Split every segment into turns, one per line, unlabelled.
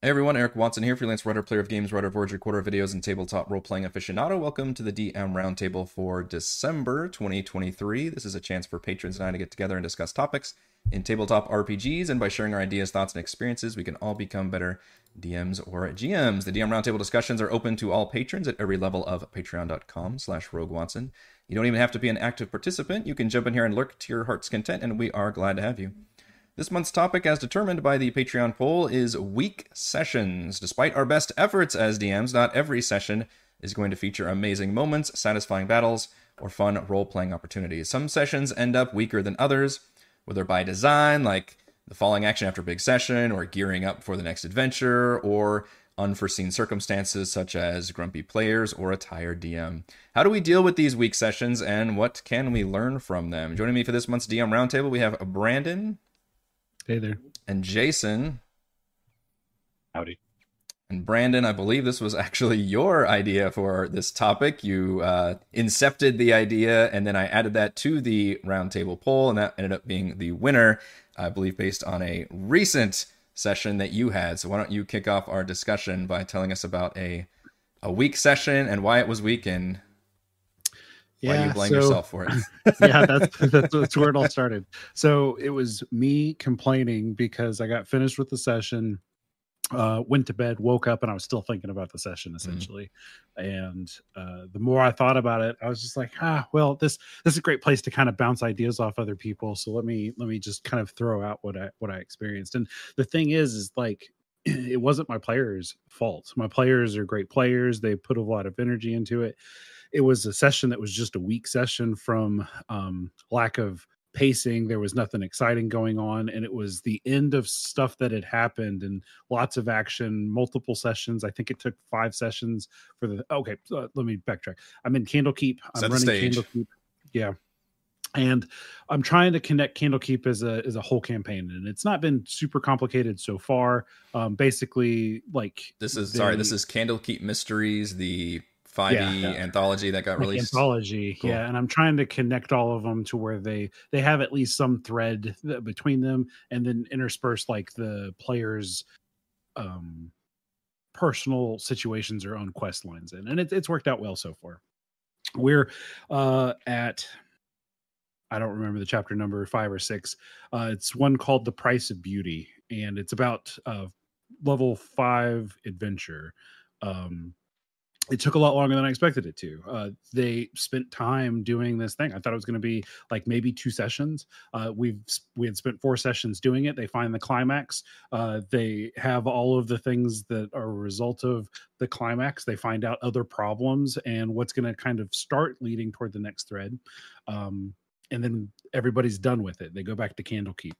Hey everyone, Eric Watson here, freelance writer, player of games, writer of words, recorder of videos, and tabletop role-playing aficionado. Welcome to the DM Roundtable for December 2023. This is a chance for patrons and I to get together and discuss topics in tabletop RPGs, and by sharing our ideas, thoughts, and experiences, we can all become better DMs or GMs. The DM Roundtable discussions are open to all patrons at every level of patreon.com slash Rogue Watson. You don't even have to be an active participant. You can jump in here and lurk to your heart's content, and we are glad to have you. This month's topic, as determined by the Patreon poll, is weak sessions. Despite our best efforts as DMs, not every session is going to feature amazing moments, satisfying battles, or fun role playing opportunities. Some sessions end up weaker than others, whether by design, like the falling action after a big session, or gearing up for the next adventure, or unforeseen circumstances such as grumpy players or a tired DM. How do we deal with these weak sessions and what can we learn from them? Joining me for this month's DM Roundtable, we have Brandon.
Hey there.
And Jason.
Howdy.
And Brandon, I believe this was actually your idea for this topic. You uh, incepted the idea, and then I added that to the roundtable poll, and that ended up being the winner, I believe, based on a recent session that you had. So why don't you kick off our discussion by telling us about a a weak session and why it was weak and why yeah, you blame so, yourself for it?
yeah, that's, that's that's where it all started. So it was me complaining because I got finished with the session, uh, went to bed, woke up, and I was still thinking about the session mm-hmm. essentially. Mm-hmm. And uh, the more I thought about it, I was just like, ah, well, this this is a great place to kind of bounce ideas off other people. So let me let me just kind of throw out what I what I experienced. And the thing is, is like it wasn't my players' fault. My players are great players. They put a lot of energy into it it was a session that was just a weak session from um, lack of pacing. There was nothing exciting going on, and it was the end of stuff that had happened and lots of action, multiple sessions. I think it took five sessions for the. Okay, uh, let me backtrack. I'm in Candlekeep. I'm
Set running Candlekeep.
Yeah, and I'm trying to connect Candlekeep as a as a whole campaign, and it's not been super complicated so far. Um, basically, like
this is sorry, this is Candlekeep Mysteries, the 5e yeah, yeah. anthology that got released
anthology cool. yeah and i'm trying to connect all of them to where they they have at least some thread between them and then intersperse like the players um personal situations or own quest lines in and it, it's worked out well so far we're uh at i don't remember the chapter number five or six uh it's one called the price of beauty and it's about uh level five adventure um it took a lot longer than I expected it to. Uh, they spent time doing this thing. I thought it was going to be like maybe two sessions. Uh, we've we had spent four sessions doing it. They find the climax. Uh, they have all of the things that are a result of the climax. They find out other problems and what's going to kind of start leading toward the next thread. Um, and then everybody's done with it. They go back to Candlekeep,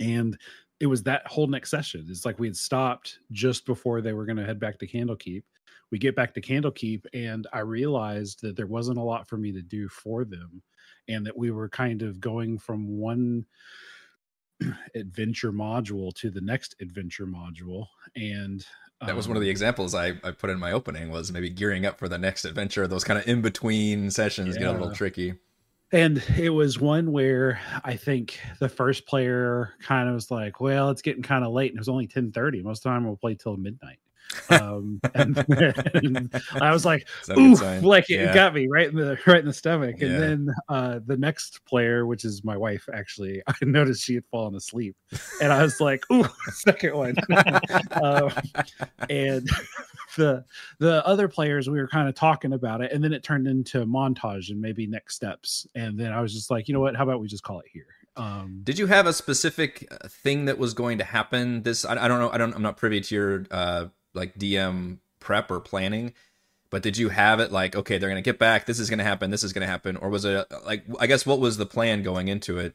and it was that whole next session. It's like we had stopped just before they were going to head back to Candlekeep we get back to Candlekeep, and I realized that there wasn't a lot for me to do for them, and that we were kind of going from one adventure module to the next adventure module, and
that was one of the um, examples I, I put in my opening was maybe gearing up for the next adventure. Those kind of in between sessions yeah. get a little tricky.
And it was one where I think the first player kind of was like, "Well, it's getting kind of late, and it was only ten thirty. Most of the time, we'll play till midnight." Um, and, and I was like, "Ooh!" Like it yeah. got me right in the right in the stomach. And yeah. then uh, the next player, which is my wife, actually, I noticed she had fallen asleep, and I was like, "Ooh, second one." um, and the the other players, we were kind of talking about it, and then it turned into montage and maybe next steps. And then I was just like, "You know what? How about we just call it here?"
Um, Did you have a specific uh, thing that was going to happen? This I, I don't know. I don't. I'm not privy to your uh, like DM prep or planning, but did you have it like okay, they're gonna get back. This is gonna happen. This is gonna happen, or was it like I guess what was the plan going into it?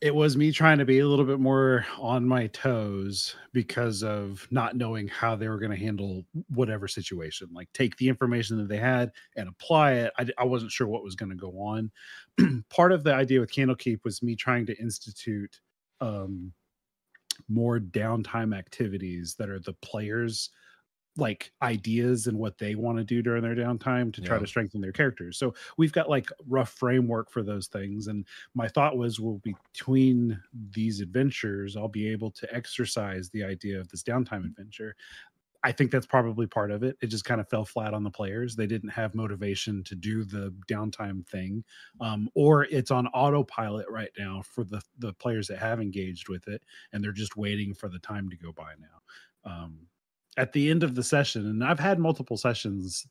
It was me trying to be a little bit more on my toes because of not knowing how they were going to handle whatever situation. Like take the information that they had and apply it. I, I wasn't sure what was going to go on. Part of the idea with Candlekeep was me trying to institute um, more downtime activities that are the players like ideas and what they want to do during their downtime to try
Yeah.
to strengthen their characters. So we've got like rough framework for those things. And my thought was, well, between these adventures, I'll be able to exercise the idea of this downtime adventure. I think that's probably part of it. It just kind of fell flat on the players. They didn't have motivation to do the downtime thing, um, or it's on autopilot right now for the the players that have engaged with it, and they're just waiting for the time to go by now. Um, at the end of the session, and I've had multiple sessions.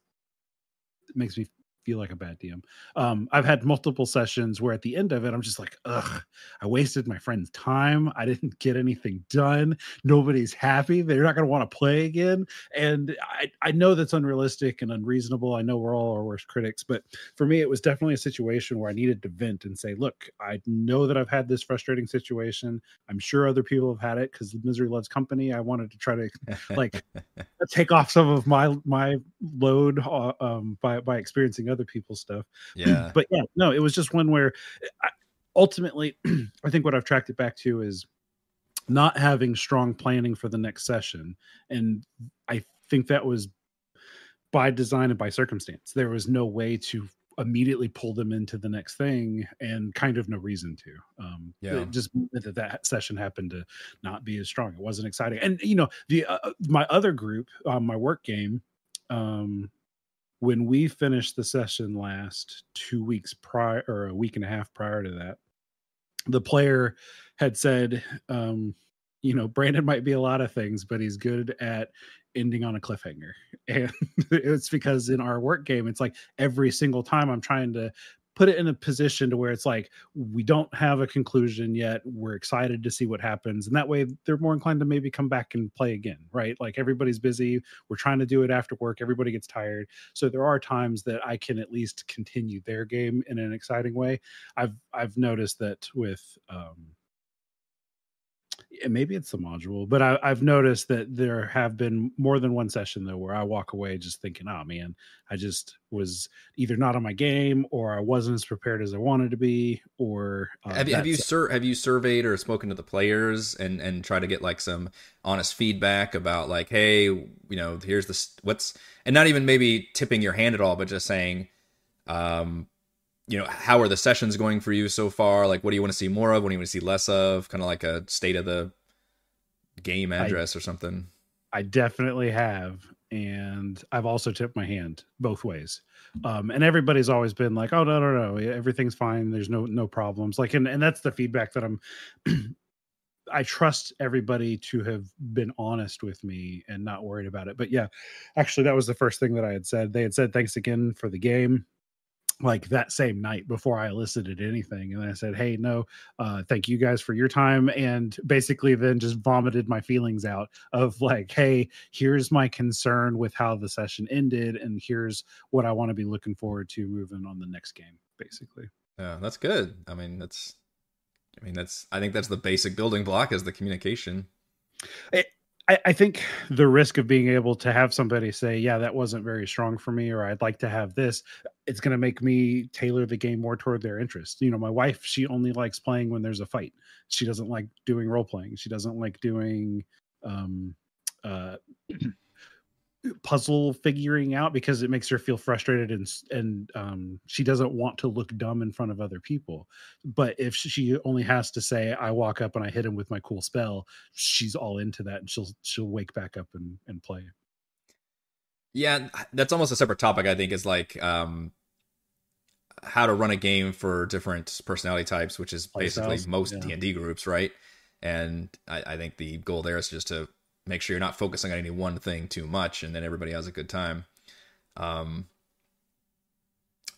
It makes me feel like a bad DM. Um, I've had multiple sessions where at the end of it, I'm just like, ugh, I wasted my friend's time. I didn't get anything done. Nobody's happy. They're not going to want to play again. And I, I know that's unrealistic and unreasonable. I know we're all our worst critics, but for me, it was definitely a situation where I needed to vent and say, look, I know that I've had this frustrating situation. I'm sure other people have had it because misery loves company. I wanted to try to like take off some of my my load uh, um, by by experiencing other people's stuff.
yeah.
But yeah, no, it was just one where I, ultimately, I think what I've tracked it back to is not having strong planning for the next session, and I think that was by design and by circumstance. There was no way to immediately pull them into the next thing and kind of no reason to um
Yeah.
just that that session happened to not be as strong it wasn't exciting and you know the uh, my other group um my work game um when we finished the session last two weeks prior or a week and a half prior to that the player had said um you know brandon might be a lot of things but he's good at ending on a cliffhanger. And it's because in our work game it's like every single time i'm trying to put it in a position to where it's like we don't have a conclusion yet. We're excited to see what happens. And that way they're more inclined to maybe come back and play again right? Like everybody's busy. We're trying to do it after work. Everybody gets tired. So there are times that i can at least continue their game in an exciting way. I've i've noticed that with um yeah, maybe it's the module, but I, I've noticed that there have been more than one session though where I walk away just thinking, "Oh man, I just was either not on my game, or I wasn't as prepared as I wanted to be, or uh,
have you have you sur- have you surveyed or spoken to the players and and try to get like some honest feedback about like hey you know here's this what's and not even maybe tipping your hand at all but just saying um you know how are the sessions going for you so far like what do you want to see more of what do you want to see less of kind of like a state of the game address or something
I definitely have. And I've also tipped my hand both ways. Um, and everybody's always been like, oh no, no, no, everything's fine. There's no no problems. Like and, and that's the feedback that I'm I trust everybody to have been honest with me and not worried about it. But yeah, actually that was the first thing that I had said. They had said thanks again for the game like that same night before I elicited anything. And I said, Hey, no, uh, thank you guys for your time. And basically then just vomited my feelings out of like, Hey, here's my concern with how the session ended. And here's what I want to be looking forward to moving on the next game, basically.
yeah that's good i mean that's i mean that's i think that's the basic building block is the communication
I, I think the risk of being able to have somebody say, "Yeah, that wasn't very strong for me," or "I'd like to have this," it's going to make me tailor the game more toward their interest. You know, my wife, she only likes playing when there's a fight. She doesn't like doing role playing. She doesn't like doing um, uh, puzzle figuring out because it makes her feel frustrated and and um, she doesn't want to look dumb in front of other people. But if she only has to say, "I walk up and I hit him with my cool spell," she's all into that and she'll she'll wake back up and and play.
Yeah, that's almost a separate topic. I think is like um, how to run a game for different personality types, which is
Play
basically
styles,
most. D and D groups, right? And I, I think the goal there is just to make sure you're not focusing on any one thing too much, and then everybody has a good time. Um,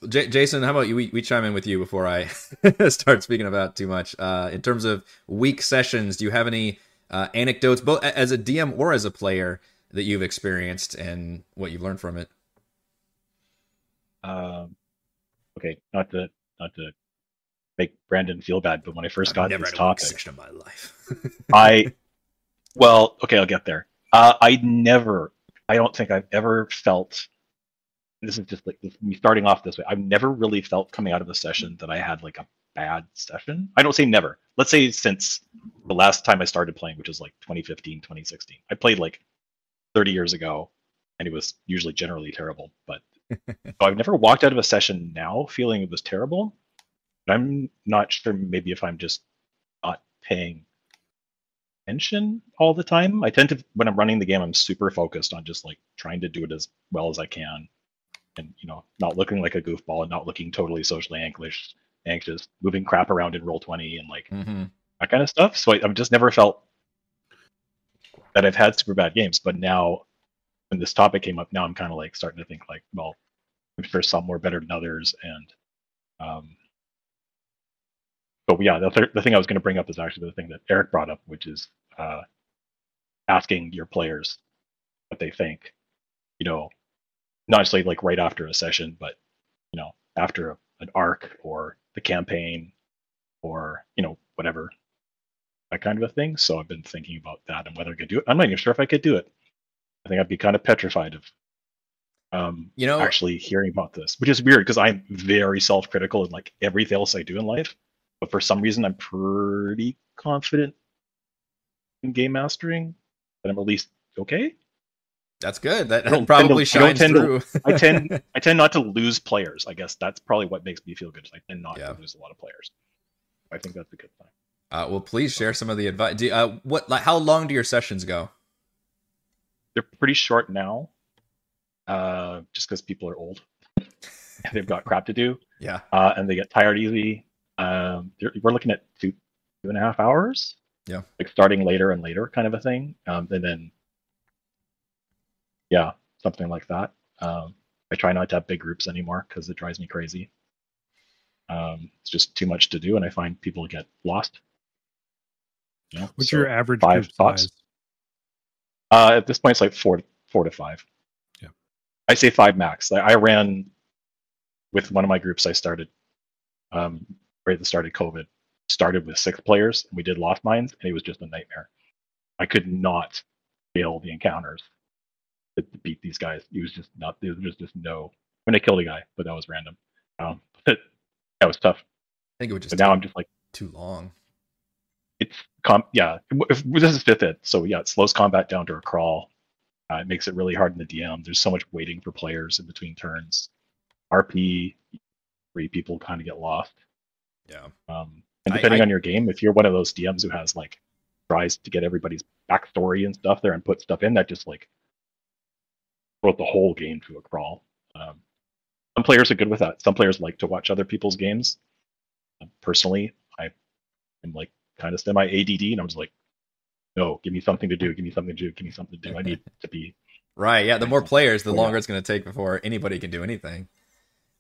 J- Jason, how about you? We, we chime in with you before I start speaking about too much. Uh, in terms of weak sessions, do you have any uh, anecdotes, both as a DM or as a player, that you've experienced and what you've learned from it?
Um, okay, not to not to make Brandon feel bad, but when I 1st got
never
this
had a weak
topic,
in my life.
I well, okay, I'll get there. Uh, I never, I don't think I've ever felt. This is just like this, me starting off this way. I've never really felt coming out of a session that I had like a bad session. I don't say never. Let's say since the last time I started playing, which was like 2015, 2016. I played like 30 years ago. and it was usually generally terrible. But so I've never walked out of a session now feeling it was terrible. But I'm not sure. Maybe if I'm just not paying attention all the time. I tend to when I'm running the game, I'm super focused on just like trying to do it as well as I can, and you know, not looking like a goofball and not looking totally socially anxious, anxious, moving crap around in Roll20 and like
Mm-hmm.
that kind of stuff. So I, I've just never felt that I've had super bad games. But now, when this topic came up, now I'm kind of like starting to think like, well, I'm sure some were better than others, and um, but yeah, the, th- the thing I was going to bring up is actually the thing that Eric brought up, which is uh, asking your players what they think. You know, not necessarily like right after a session, but you know, after a, an arc or the campaign or you know whatever that kind of a thing. So I've been thinking about that and whether I could do it. I'm not even sure if I could do it. I think I'd be kind of petrified of um,
You know,
actually hearing about this, which is weird because I'm very self-critical in like everything else I do in life. But for some reason, I'm pretty confident in game mastering that I'm at least okay.
that's good. That
I
probably
to- I
shines
tend
through.
I tend I tend not to lose players. I guess that's probably what makes me feel good. I tend not
Yeah.
to lose a lot of players. I think that's a good thing.
Uh, well, please share some of the advice. Do, uh, what? Like, how long do your sessions go?
They're pretty short now, uh, just because people are old and they've got crap to do,
Yeah.
uh, and they get tired easy. Um, we're looking at two two and a half hours.
Yeah.
like starting later and later, kind of a thing, um, and then yeah, something like that. Um, I try not to have big groups anymore because it drives me crazy. Um, it's just too much to do, and I find people get lost. You know,
What's
so-
your average
five
group
thoughts?
size?
Uh, at this point, it's like four, four to five.
Yeah.
I say five max. I, I ran with one of my groups. I started um, right at the start of COVID. Started with six players, and we did Lost Mines, and it was just a nightmare. I could not fail the encounters to to beat these guys. It was just not. There was just no. When I killed a guy, but that was random. Um, but that was tough.
I think it would just
But now I'm just like
too long.
it's com yeah if, this is fifth ed so yeah it slows combat down to a crawl uh, it makes it really hard in the dm there's so much waiting for players in between turns rp three people kind of get lost
Yeah.
um, and depending
I-
on your game if you're one of those dms who has like tries to get everybody's backstory and stuff there and put stuff in that just like brought the whole game to a crawl um, some players are good with that some players like to watch other people's games Um, personally i am like kind of semi ADD, and I was like, no, give me something to do, give me something to do, give me something to do. I need to be.
Right. Yeah. The more players, the longer it's going to take before anybody can do anything.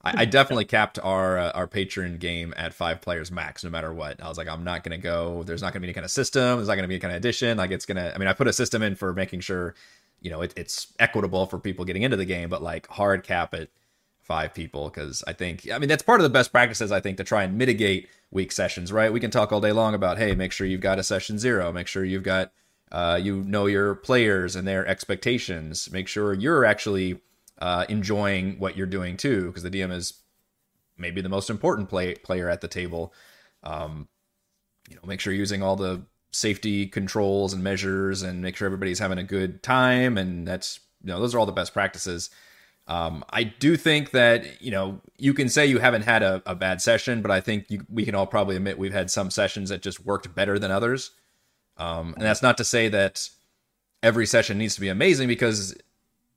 I, I definitely capped our uh, our patron game at five players max, no matter what. I was like, I'm not to go. There's not to be any kind of system. There's not to be any kind of addition. Like it's gonna. I mean, I put a system in for making sure, you know, it, it's equitable for people getting into the game, but like hard cap it five people because I think I mean that's part of the best practices I think to try and mitigate weak sessions, right? We can talk all day long about hey, make sure you've got a session zero, make sure you've got uh, you know your players and their expectations, make sure you're actually uh, enjoying what you're doing too, because the DM is maybe the most important play player at the table. Um, you know, make sure you're using all the safety controls and measures, and make sure everybody's having a good time, and that's you know those are all the best practices. Um, I do think that you know you can say you haven't had a, a bad session, but I think you, we can all probably admit we've had some sessions that just worked better than others. Um, and that's not to say that every session needs to be amazing because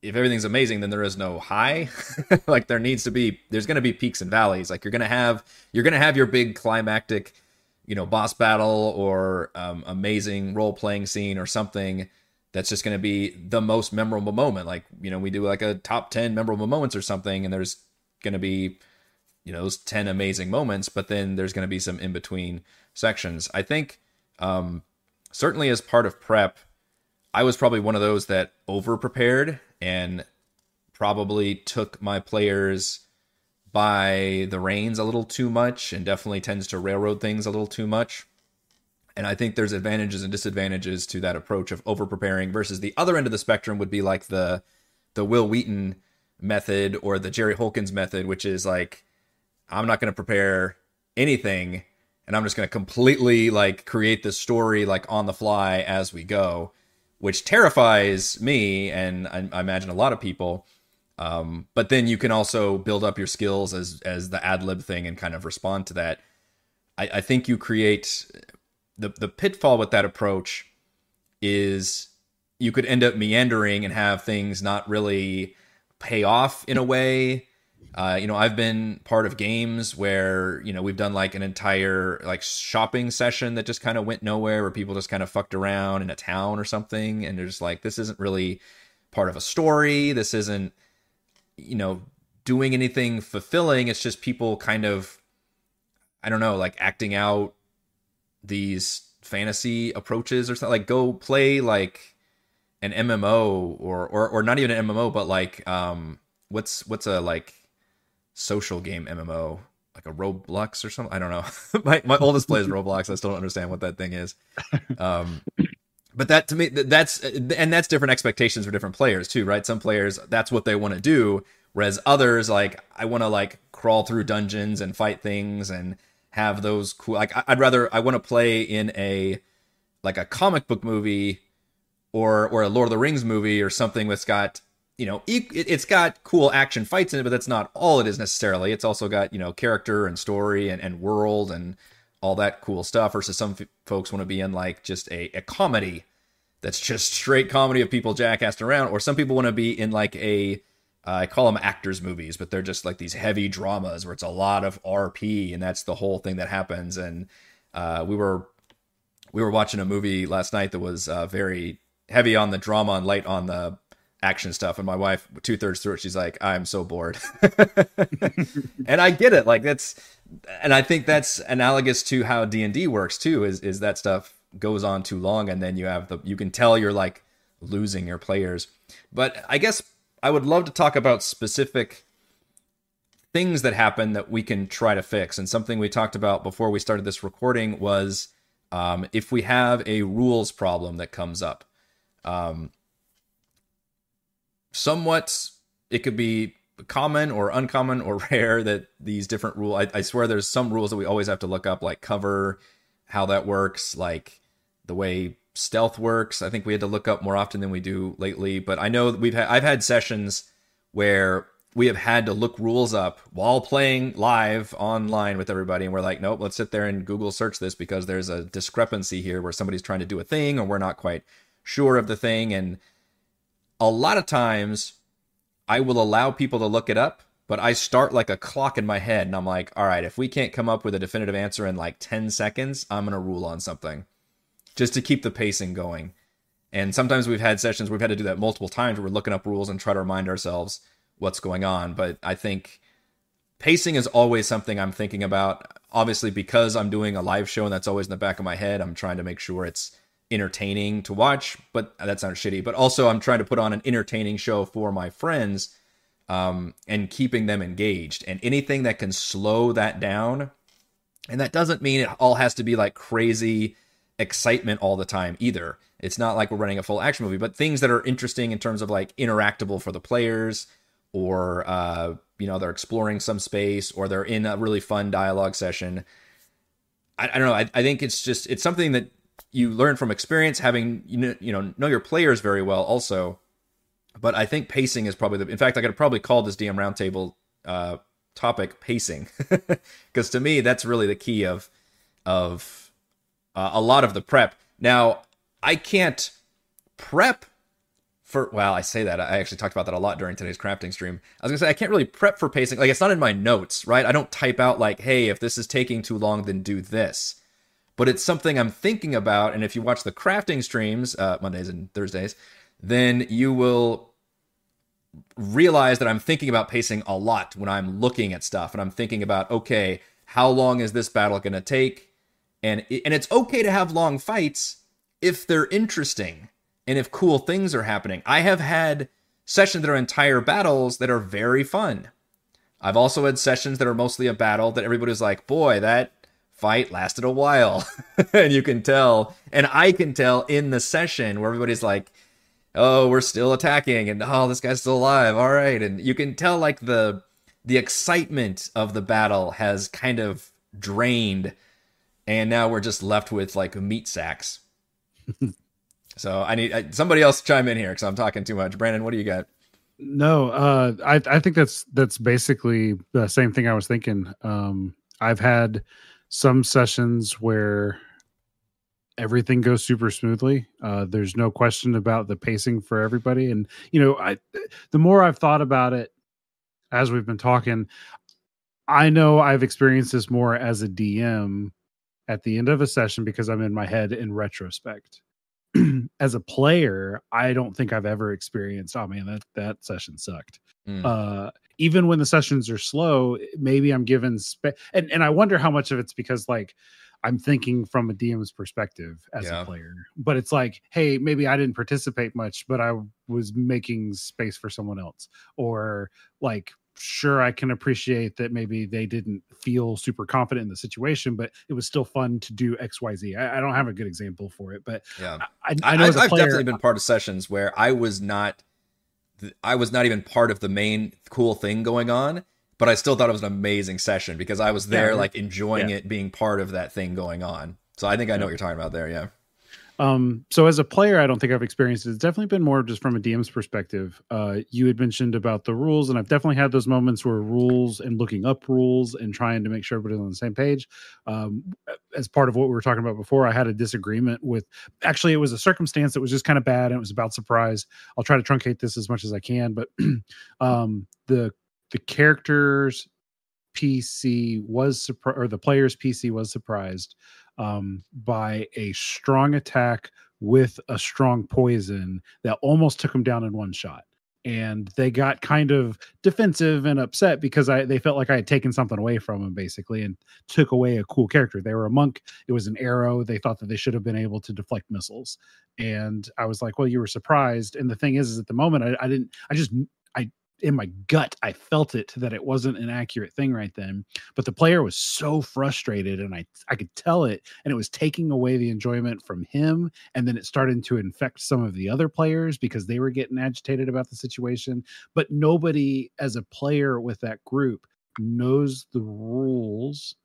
if everything's amazing, then there is no high. like there needs to be, there's going to be peaks and valleys. Like you're going to have, you're going to have your big climactic, you know, boss battle or um, amazing role playing scene or something that's just going to be the most memorable moment. Like, you know, we do like a top 10 memorable moments or something, and there's going to be, you know, those 10 amazing moments, but then there's going to be some in between sections. I think, um, certainly as part of prep, I was probably one of those that over prepared and probably took my players by the reins a little too much and definitely tends to railroad things a little too much. And I think there's advantages and disadvantages to that approach of over preparing versus the other end of the spectrum would be like the the Wil Wheaton method or the Jerry Holkins method, which is like I'm not going to prepare anything and I'm just going to completely like create this story like on the fly as we go. Which terrifies me and I, I imagine a lot of people. Um, but then you can also build up your skills as as the ad lib thing and kind of respond to that. I, I think you create the the pitfall with that approach is you could end up meandering and have things not really pay off in a way. Uh, you know, I've been part of games where you know we've done like an entire like shopping session that just kind of went nowhere, where people just kind of fucked around in a town or something, and they're just like, this isn't really part of a story. This isn't, you know, doing anything fulfilling. It's just people kind of, I don't know, like acting out these fantasy approaches or something. Like, go play like an MMO or or or not even an MMO, but like um, what's what's a like social game MMO, like a Roblox or something. I don't know. my my oldest plays Roblox. I still don't understand what that thing is. Um, but that to me, that's and that's different expectations for different players too, right? Some players that's what they want to do, whereas others like I want to like crawl through dungeons and fight things and have those cool. Like I'd rather I want to play in a like a comic book movie or or a Lord of the Rings movie or something that's got you know it's got cool action fights in it but that's not all it is necessarily it's also got you know character and story and, and world and all that cool stuff versus some f- folks want to be in like just a, a comedy that's just straight comedy of people jackassing around or some people want to be in like a uh, I call them actors movies, but they're just like these heavy dramas where it's a lot of RP, and that's the whole thing that happens. And uh, we were we were watching a movie last night that was uh, very heavy on the drama and light on the action stuff. And my wife two thirds through it she's like i'm so bored. And i get it. Like that's and i think that's analogous to how d&d works too is is that stuff goes on too long and then you have the you can tell you're like losing your players. But i guess i would love to talk about specific things that happen that we can try to fix. And something we talked about before we started this recording was um, if we have a rules problem that comes up um, somewhat, it could be common or uncommon or rare that these different rules. I, I swear there's some rules that we always have to look up, like cover, how that works, like the way stealth works. I think we had to look up more often than we do lately. But I know we've had I've had sessions where we have had to look rules up while playing live online with everybody and we're like nope let's sit there and google search this because there's a discrepancy here where somebody's trying to do a thing or we're not quite sure of the thing. And a lot of times I will allow people to look it up, but I start like a clock in my head and I'm like, all right, if we can't come up with a definitive answer in like 10 seconds, I'm going to rule on something just to keep the pacing going. And sometimes we've had sessions we've had to do that multiple times where we're looking up rules and try to remind ourselves what's going on. But I think pacing is always something I'm thinking about. Obviously, because I'm doing a live show and that's always in the back of my head, I'm trying to make sure it's entertaining to watch, but that sounds shitty. But also, I'm trying to put on an entertaining show for my friends um, and keeping them engaged. And anything that can slow that down, and that doesn't mean it all has to be like crazy excitement all the time either. It's not like we're running a full action movie, but things that are interesting in terms of like interactable for the players, or uh, you know they're exploring some space, or they're in a really fun dialogue session. I, I don't know. I, I think it's just it's something that you learn from experience, having you know, you know know your players very well also. But I think pacing is probably the. In fact, I could probably call this DM roundtable uh, topic pacing, because to me that's really the key of of uh, a lot of the prep. Now I can't prep for well i say that i actually talked about that a lot during today's crafting stream i was gonna say i can't really prep for pacing like it's not in my notes right i don't type out like hey if this is taking too long then do this but it's something I'm thinking about. And if you watch the crafting streams, uh, Mondays and Thursdays, then you will realize that I'm thinking about pacing a lot when I'm looking at stuff and I'm thinking about, okay, how long is this battle going to take? And, and it's okay to have long fights if they're interesting and if cool things are happening. I have had sessions that are entire battles that are very fun. I've also had sessions that are mostly a battle that everybody's like, boy, that fight lasted a while. and you can tell, and I can tell in the session where everybody's like, oh, we're still attacking, and oh, this guy's still alive. All right. And you can tell like the the excitement of the battle has kind of drained, and now we're just left with like meat sacks. So I need I, somebody else chime in here because I'm talking too much. Brandon, what do you got?
No, uh, I I think that's that's basically the same thing I was thinking. Um, I've had some sessions where everything goes super smoothly. Uh, there's no question about the pacing for everybody, and you know, I the more I've thought about it as we've been talking, I know I've experienced this more as a DM at the end of a session because I'm in my head in retrospect. as a player, I don't think I've ever experienced, oh man, that that session sucked. Mm. Uh even when the sessions are slow, maybe I'm given space and, and I wonder how much of it's because like I'm thinking from a DM's perspective as yeah. a player. But it's like, hey, maybe I didn't participate much, but I was making space for someone else. Or like sure I can appreciate that maybe they didn't feel super confident in the situation, but it was still fun to do X, Y, Z. I, I don't have a good example for it, but
yeah, I, I know I, I've definitely been part of sessions where I was not, I was not even part of the main cool thing going on, but I still thought it was an amazing session because I was there, yeah, like enjoying yeah. it, being part of that thing going on. So I think I know what you're talking about there. Yeah.
Um, so as a player, I don't think I've experienced it. It's definitely been more just from a DM's perspective. Uh, you had mentioned about the rules, and I've definitely had those moments where rules and looking up rules and trying to make sure everybody's on the same page. Um, as part of what we were talking about before, I had a disagreement with. Actually, it was a circumstance that was just kind of bad, and it was about surprise. I'll try to truncate this as much as I can, but um, the the characters PC was surprised, or the player's PC was surprised um, by a strong attack with a strong poison that almost took him down in one shot. And they got kind of defensive and upset because I they felt like I had taken something away from them basically and took away a cool character. They were a monk. It was an arrow. They thought that they should have been able to deflect missiles. And I was like, well, you were surprised. And the thing is, is at the moment I, I didn't. I just I in my gut i felt it that it wasn't an accurate thing right then but the player was so frustrated and i i could tell it and it was taking away the enjoyment from him and then it started to infect some of the other players because they were getting agitated about the situation but nobody as a player with that group knows the rules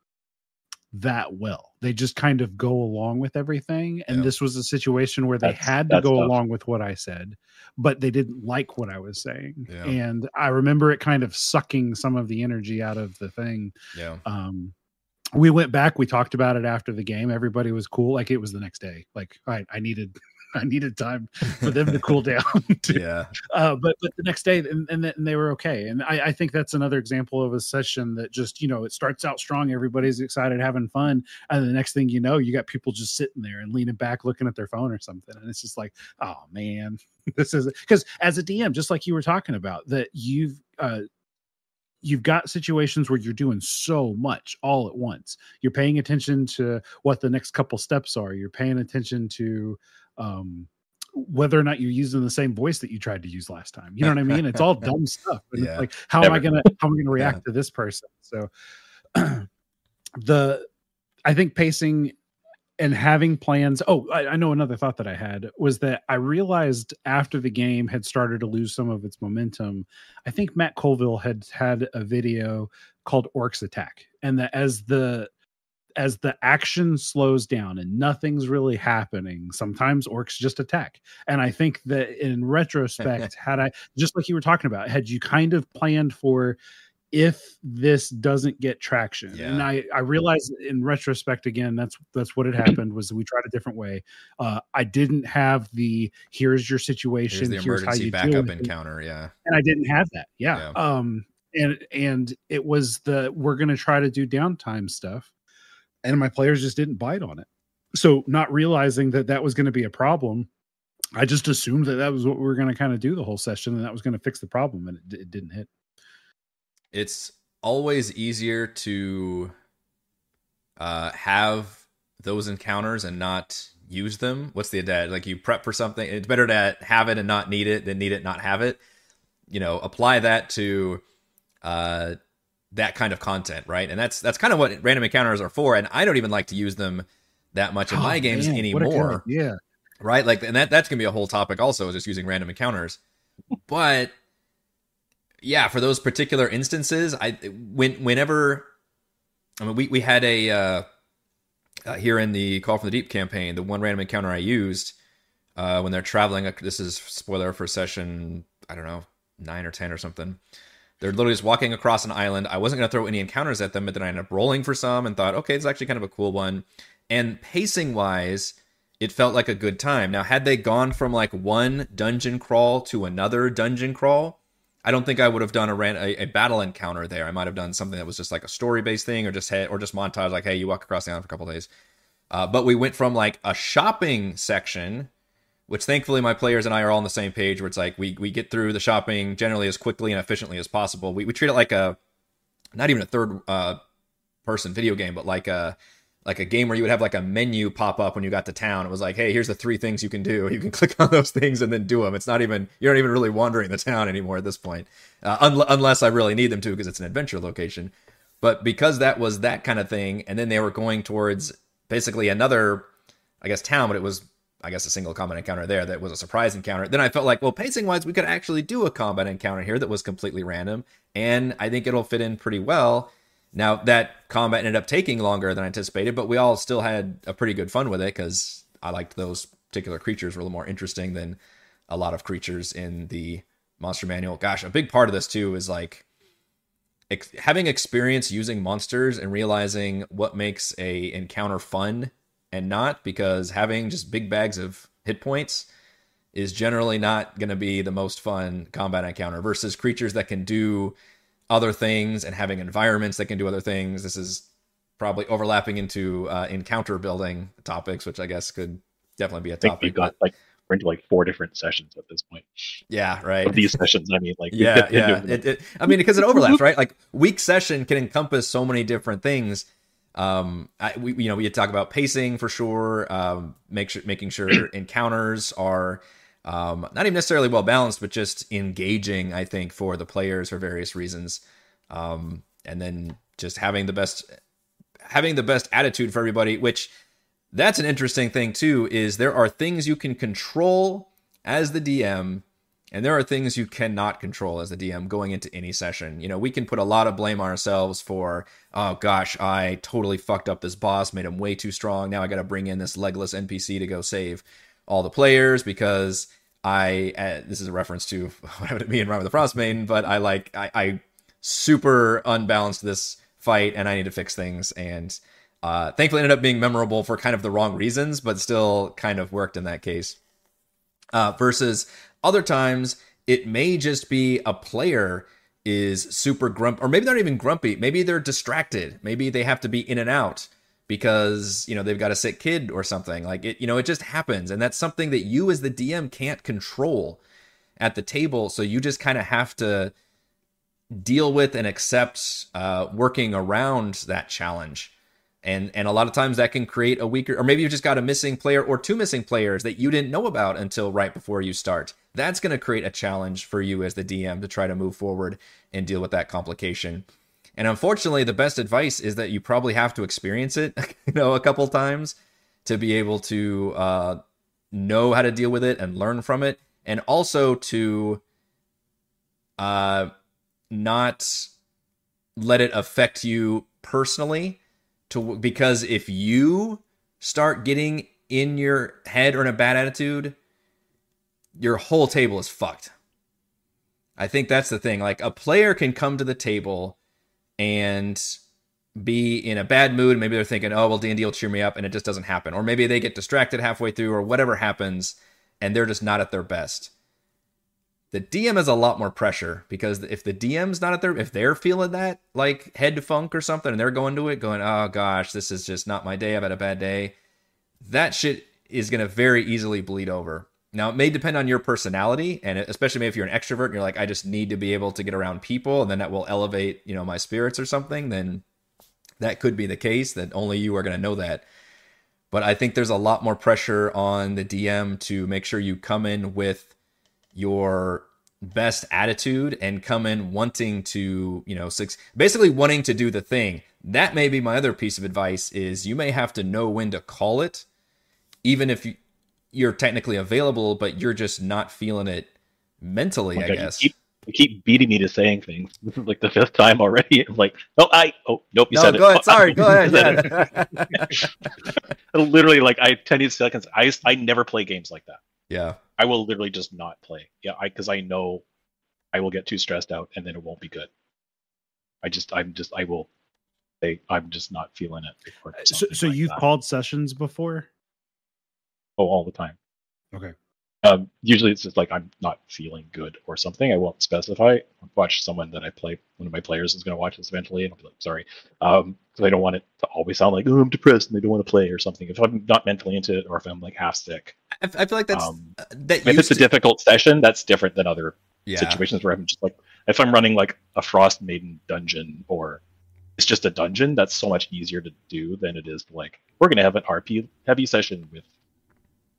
that well. They just kind of go along with everything. And yeah. this was a situation where they that's, had to go tough. along with what I said, but they didn't like what I was saying. Yeah. And I remember it kind of sucking some of the energy out of the thing.
Yeah.
Um, we went back, we talked about it after the game. Everybody was cool. Like it was the next day. Like I, I needed I needed time for them to cool down.
To, yeah.
Uh, but but the next day, and, and, and they were okay. And I, I, think that's another example of a session that just you know it starts out strong. Everybody's excited, having fun, and the next thing you know, you got people just sitting there and leaning back, looking at their phone or something, and it's just like, oh man, this is because as a DM, just like you were talking about, that you've uh, you've got situations where you're doing so much all at once. You're paying attention to what the next couple steps are. You're paying attention to um, whether or not you're using the same voice that you tried to use last time. You know what I mean? It's all dumb stuff. yeah. like, how am I gonna how am I gonna react yeah. to this person? So the I think pacing and having plans. Oh, I, I, know another thought that I had was that I realized after the game had started to lose some of its momentum, I think Matt Colville had had a video called Orcs Attack, and that as the as the action slows down and nothing's really happening, sometimes orcs just attack. And I think that in retrospect, had I just like you were talking about, had you kind of planned for if this doesn't get traction yeah. and i i realize in retrospect again that's that's what had happened was we tried a different way uh i didn't have the here's your situation
here's, here's how you backup encounter yeah
and i didn't have that yeah. yeah. um and and it was the we're going to try to do downtime stuff and my players just didn't bite on it. So, not realizing that that was going to be a problem, I just assumed that that was what we were going to kind of do the whole session, and that was going to fix the problem, and it, it didn't hit.
It's always easier to uh, have those encounters and not use them. What's the adage? Like you prep for something. It's better to have it and not need it than need it not have it. You know, apply that to uh, that kind of content, right? And that's that's kind of what random encounters are for. And I don't even like to use them that much in oh, my games man, anymore.
Yeah.
Right? Like and that that's gonna be a whole topic also, is just using random encounters. but yeah, for those particular instances, I when whenever I mean we, we had a uh, uh, here in the Call from the Deep campaign, the one random encounter I used, uh, when they're traveling. This is spoiler for session, I don't know, nine or 10 or something. They're literally just walking across an island. I wasn't going to throw any encounters at them, but then I ended up rolling for some and thought, okay, it's actually kind of a cool one. And pacing wise, it felt like a good time. Now, had they gone from like one dungeon crawl to another dungeon crawl, I don't think I would have done a, ran- a, a battle encounter there. I might have done something that was just like a story based thing, or just had, or just montage like, hey, you walk across the island for a couple days. Uh, but we went from like a shopping section, which thankfully my players and I are all on the same page, where it's like we we get through the shopping generally as quickly and efficiently as possible. We we treat it like a not even a third uh, person video game, but like a like a game where you would have like a menu pop up when you got to town. It was like, hey, here's the three things you can do. You can click on those things and then do them. It's not even you're not even really wandering the town anymore at this point, uh, un- unless I really need them to because it's an adventure location. But because that was that kind of thing, and then they were going towards basically another, I guess, town, but it was I guess a single combat encounter there that was a surprise encounter. Then I felt like, well, pacing wise, we could actually do a combat encounter here that was completely random, and I think it'll fit in pretty well now that combat ended up taking longer than I anticipated, but we all still had a pretty good fun with it because I liked those particular creatures were a little more interesting than a lot of creatures in the monster manual. Gosh, a big part of this too is like ex- having experience using monsters and realizing what makes a encounter fun and not because having just big bags of hit points is generally not going to be the most fun combat encounter versus creatures that can do other things and having environments that can do other things. This is probably overlapping into uh, encounter building topics, which I guess could definitely be a topic.
We've got like we're into like four different sessions at this point.
Yeah, right.
these sessions, I mean, like
yeah, yeah. It, it, I mean, because it overlaps, right? Like weak session can encompass so many different things. Um, I, we you know we talk about pacing for sure. Um, make sure making sure encounters are um, not even necessarily well balanced, but just engaging. I think for the players for various reasons, um, and then just having the best having the best attitude for everybody. Which that's an interesting thing too. Is there are things you can control as the DM, and there are things you cannot control as the DM going into any session. You know, we can put a lot of blame on ourselves for, oh gosh, I totally fucked up this boss, made him way too strong. Now I got to bring in this legless NPC to go save all the players because I uh, this is a reference to me Rime of the Frostmaiden, but I like I, I super unbalanced this fight and I need to fix things and uh, thankfully ended up being memorable for kind of the wrong reasons, but still kind of worked in that case. Uh, versus other times, it may just be a player is super grumpy, or maybe they're not even grumpy. Maybe they're distracted. Maybe they have to be in and out because you know they've got a sick kid or something. Like it you know it just happens. And that's something that you as the dm can't control at the table. So you just kind of have to deal with and accept uh, working around that challenge. And and a lot of times that can create a weaker or maybe you've just got a missing player or two missing players that you didn't know about until right before you start. That's going to create a challenge for you as the dm to try to move forward and deal with that complication and unfortunately, the best advice is that you probably have to experience it, you know, a couple times to be able to uh, know how to deal with it and learn from it, and also to uh, not let it affect you personally. To because if you start getting in your head or in a bad attitude, your whole table is fucked. I think that's the thing. Like a player can come to the table and be in a bad mood. Maybe they're thinking, "Oh, well, D and D will cheer me up," and it just doesn't happen. Or maybe they get distracted halfway through, or whatever happens, and they're just not at their best. The DM has a lot more pressure because if the DM's not at their, if they're feeling that like head funk or something, and they're going to it, going, "Oh gosh, this is just not my day. I've had a bad day," that shit is going to very easily bleed over. Now, it may depend on your personality, and especially maybe if you're an extrovert and you're like, I just need to be able to get around people, and then that will elevate, you know, my spirits or something. Then that could be the case. That only you are going to know that. But I think there's a lot more pressure on the DM to make sure you come in with your best attitude and come in wanting to, you know, six, basically wanting to do the thing. That may be my other piece of advice is you may have to know when to call it, even if you you're technically available, but you're just not feeling it mentally. I guess.
You keep, you keep, beating me to saying things. This is like the fifth time already. I'm like, oh, I, oh, nope, you
no,
said
go
it.
Ahead. Sorry, go ahead.
Literally, like I ten seconds. I I never play games like that.
Yeah.
I will literally just not play. Yeah, I because I know I will get too stressed out and then it won't be good. I just I'm just I will say I'm just not feeling it.
So, so
like
you've
that.
called sessions before?
Oh all the time.
Okay.
Um, usually it's just like I'm not feeling good or something. I won't specify. I'll watch someone that I play. One of my players is going to watch this eventually, and I'll be like, sorry, um, because I don't want it to always sound like oh I'm depressed and I don't want to play or something. If I'm not mentally into it, or if I'm like half sick,
I, I feel like that's
um,
uh, that
if it's
used
a difficult session, that's different than other
yeah.
situations where I'm just like, if I'm running like a Frost Maiden dungeon or it's just a dungeon, that's so much easier to do than it is to like, we're going to have an RP heavy session with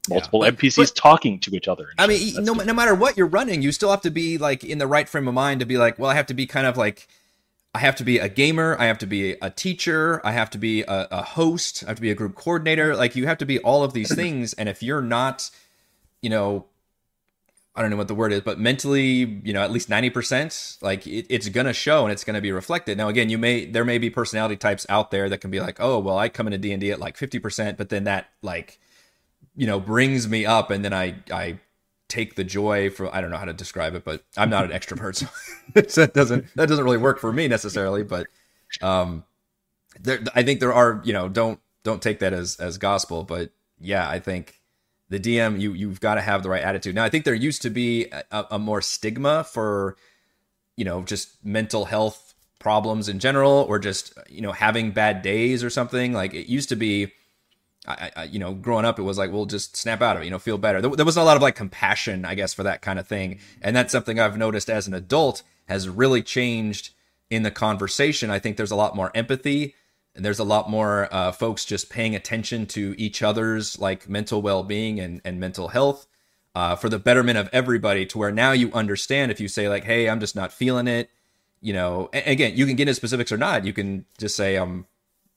multiple
but-
NPCs
but-
talking to each other.
I mean, no, no matter what you're running, you still have to be like in the right frame of mind to be like, well, I have to be kind of like, I have to be a gamer, I have to be a teacher, I have to be a, a host, I have to be a group coordinator. Like, you have to be all of these things. And if you're not, you know, I don't know what the word is, but mentally, you know, at least 90%, like it, it's going to show and it's going to be reflected. Now, again, you may, there may be personality types out there that can be like, oh, well, I come into D&D at like 50%, but then that like, you know, brings me up and then I, I take the joy from, I don't know how to describe it, but I'm not an extrovert. So, so that doesn't, that doesn't really work for me necessarily, but, um, there, I think there are, you know, don't, don't take that as, as gospel, but yeah, I think, the DM, you you've got to have the right attitude. Now, I think there used to be a, a more stigma for, you know, just mental health problems in general, or just you know having bad days or something. Like it used to be, I, I you know, growing up, it was like, well, just snap out of it, you know, feel better. There, there was a lot of like compassion, I guess, for that kind of thing, and that's something I've noticed as an adult has really changed in the conversation. I think there's a lot more empathy and there's a lot more uh, folks just paying attention to each other's like mental well-being and, and mental health uh, for the betterment of everybody to where now you understand if you say like hey i'm just not feeling it you know again you can get into specifics or not you can just say i'm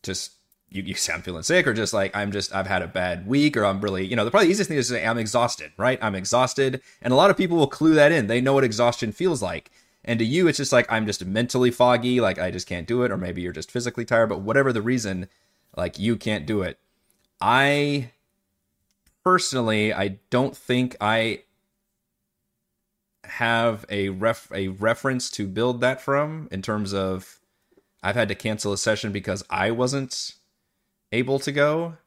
just you, you i'm feeling sick or just like i'm just i've had a bad week or i'm really you know the probably easiest thing is to say i'm exhausted right? I'm exhausted. And a lot of people will clue that in. They know what exhaustion feels like. And to you, it's just like I'm just mentally foggy, like I just can't do it, or maybe you're just physically tired, but whatever the reason, like you can't do it. I personally, I don't think I have a ref a reference to build that from in terms of I've had to cancel a session because I wasn't able to go.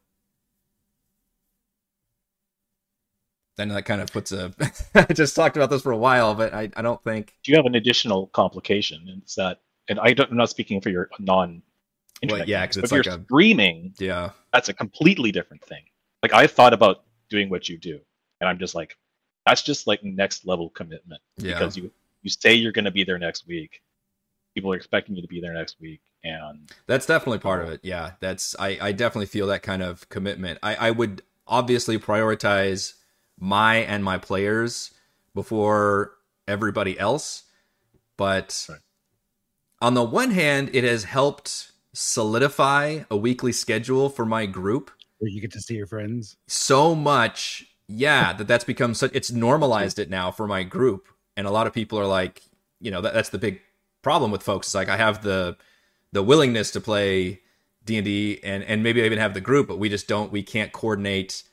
Then that kind of puts a. I just talked about this for a while, but I, I don't think.
Do you have an additional complication? And it's that, and I don't, I'm not speaking for your non.
Well, yeah, 'cause
but
it's
if
like
you're
a-
streaming,
Yeah.
that's a completely different thing. Like I thought about doing what you do, and I'm just like, that's just like next level commitment
Yeah.
because you you say you're going to be there next week. People are expecting you to be there next week, and
That's definitely part of it. Yeah, that's I, I definitely feel that kind of commitment. I, I would obviously prioritize my and my players before everybody else, but
Right.
on the one hand, it has helped solidify a weekly schedule for my group
Where you get to see your friends.
so much yeah that that's become such it's normalized it now for my group and a lot of people are like you know that, that's the big problem with folks it's like i have the the willingness to play d&d and and maybe even have the group but we just don't we can't coordinate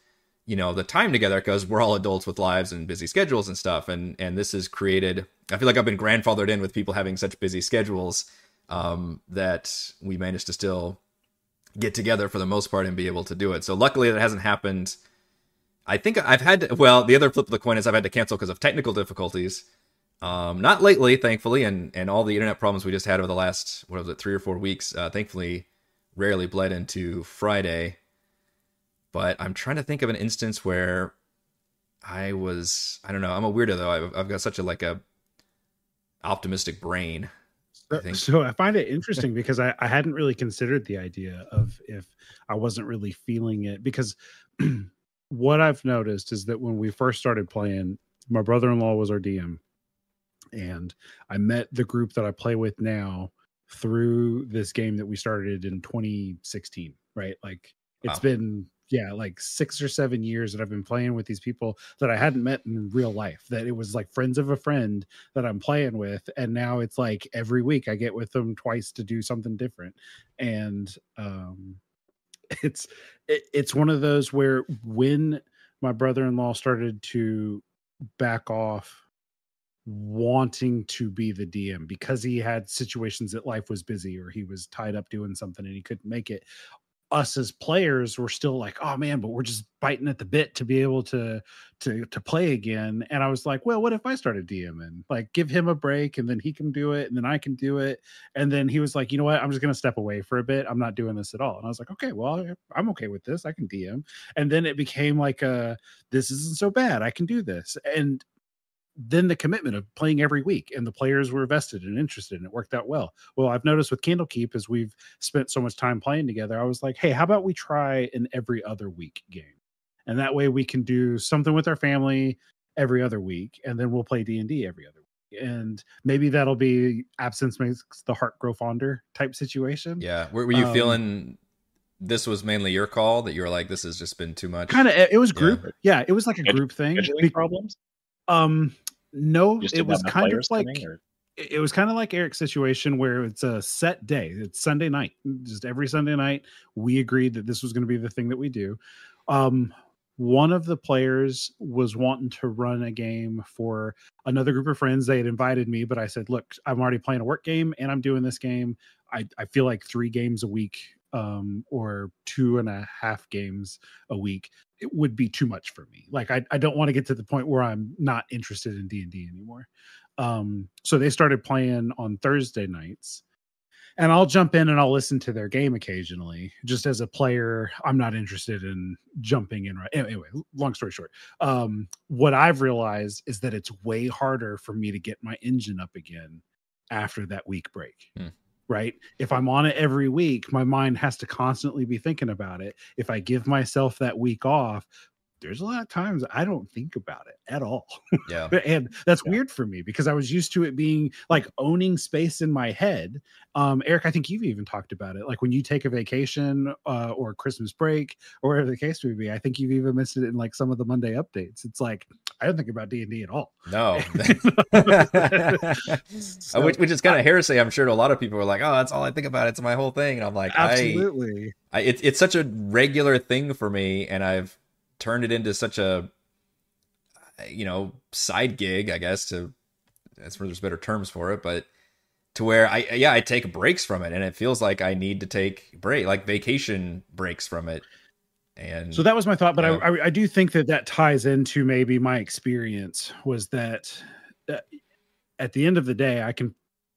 you know the time together because we're all adults with lives and busy schedules and stuff. And and this has created i feel like i've been grandfathered in with people having such busy schedules um that we managed to still get together for the most part and be able to do it. So luckily that hasn't happened. I think I've had to, well, the other flip of the coin is I've had to cancel because of technical difficulties. Um, not lately, thankfully, and and all the internet problems we just had over the last what was it, three or four weeks, uh, thankfully, rarely bled into Friday. But I'm trying to think of an instance where I was, I don't know, I'm a weirdo though. I've, I've got such a like a optimistic brain. I
So, I find it interesting because I, I hadn't really considered the idea of if I wasn't really feeling it because what I've noticed is that when we first started playing, my brother-in-law was our DM and I met the group that I play with now through this game that we started in 2016, right? Like it's
Wow.
been yeah, like 6 or 7 years that I've been playing with these people that I hadn't met in real life. That it was like friends of a friend that I'm playing with and now it's like every week I get with them twice to do something different and um it's it, it's one of those where when my brother-in-law started to back off wanting to be the DM because he had situations that life was busy or he was tied up doing something and he couldn't make it us as players were still like, oh man, but we're just biting at the bit to be able to to to play again. And I was like, well, what if I started DMing? Like, give him a break, and then he can do it, and then I can do it. And then he was like, you know what? I'm just gonna step away for a bit. I'm not doing this at all. And I was like, okay, well, I'm okay with this. I can DM. And then it became like, uh, this isn't so bad. I can do this. And then the commitment of playing every week and the players were vested and interested and it worked out well. Well i've noticed with candlekeep as we've spent so much time playing together i was like hey how about we try an every other week game? And that way we can do something with our family every other week and then we'll play d&d every other week. And maybe that'll be absence makes the heart grow fonder type situation.
Yeah. Were, were you um, feeling this was mainly your call that you were like this has just been too much?
Kind of it was group yeah. yeah. it was like a group thing
problems
um, no, it was kind of like it was kind of like Eric's situation where it's a set day. It's Sunday night. Just every Sunday night, we agreed that this was going to be the thing that we do. Um, one of the players was wanting to run a game for another group of friends. They had invited me, but I said, "Look, I'm already playing a work game and I'm doing this game. I, I feel like three games a week um, or two and a half games a week it would be too much for me. Like I, I don't want to get to the point where I'm not interested in D and D anymore. Um, so they started playing on Thursday nights, and I'll jump in and I'll listen to their game occasionally. Just as a player, I'm not interested in jumping in. Right anyway. Long story short, um, what I've realized is that it's way harder for me to get my engine up again after that week break. Hmm right? If I'm on it every week, my mind has to constantly be thinking about it. If I give myself that week off, there's a lot of times I don't think about it at all.
Yeah.
and that's yeah. weird for me because I was used to it being like owning space in my head. Um, Eric, I think you've even talked about it. Like when you take a vacation uh, or Christmas break or whatever the case may be, I think you've even mentioned it in like some of the Monday updates. It's like, I don't think about D and D at all.
No, so, which, which is kind of heresy. I'm sure to a lot of people are like, "Oh, that's all I think about. It's my whole thing." And I'm like,
absolutely.
I, I, it's it's such a regular thing for me, and I've turned it into such a you know side gig i guess to as for there's better terms for it but to where i yeah i take breaks from it and it feels like i need to take break like vacation breaks from it. And
so that was my thought but I, I, I do think that that ties into maybe my experience was that uh, at the end of the day i can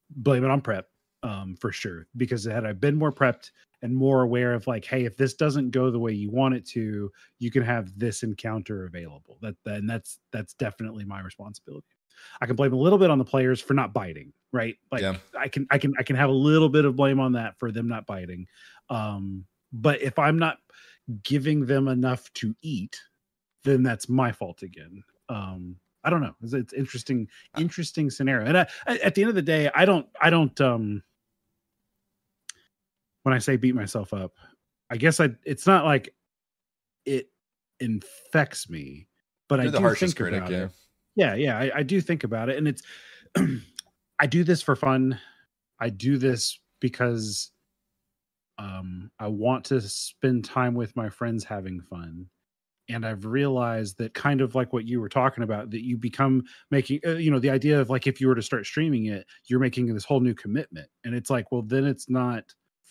blame it on prep um, for sure because had i been more prepped and more aware of like hey if this doesn't go the way you want it to you can have this encounter available. That then that's that's definitely my responsibility. I can blame a little bit on the players for not biting right? Like yeah. i can i can i can have a little bit of blame on that for them not biting um but if i'm not giving them enough to eat then that's my fault again. Um i don't know. It's, it's interesting interesting scenario. And I, at the end of the day i don't i don't um when I say beat myself up, I guess I it's not like it infects me, but You're I do think critic, about yeah. it. Yeah, yeah, I, I do think about it, and it's I do this for fun. I do this because um, I want to spend time with my friends having fun. And I've realized that kind of like what you were talking about, that you become making, uh, you know, the idea of like if you were to start streaming it, you're making this whole new commitment. And it's like, well, then it's not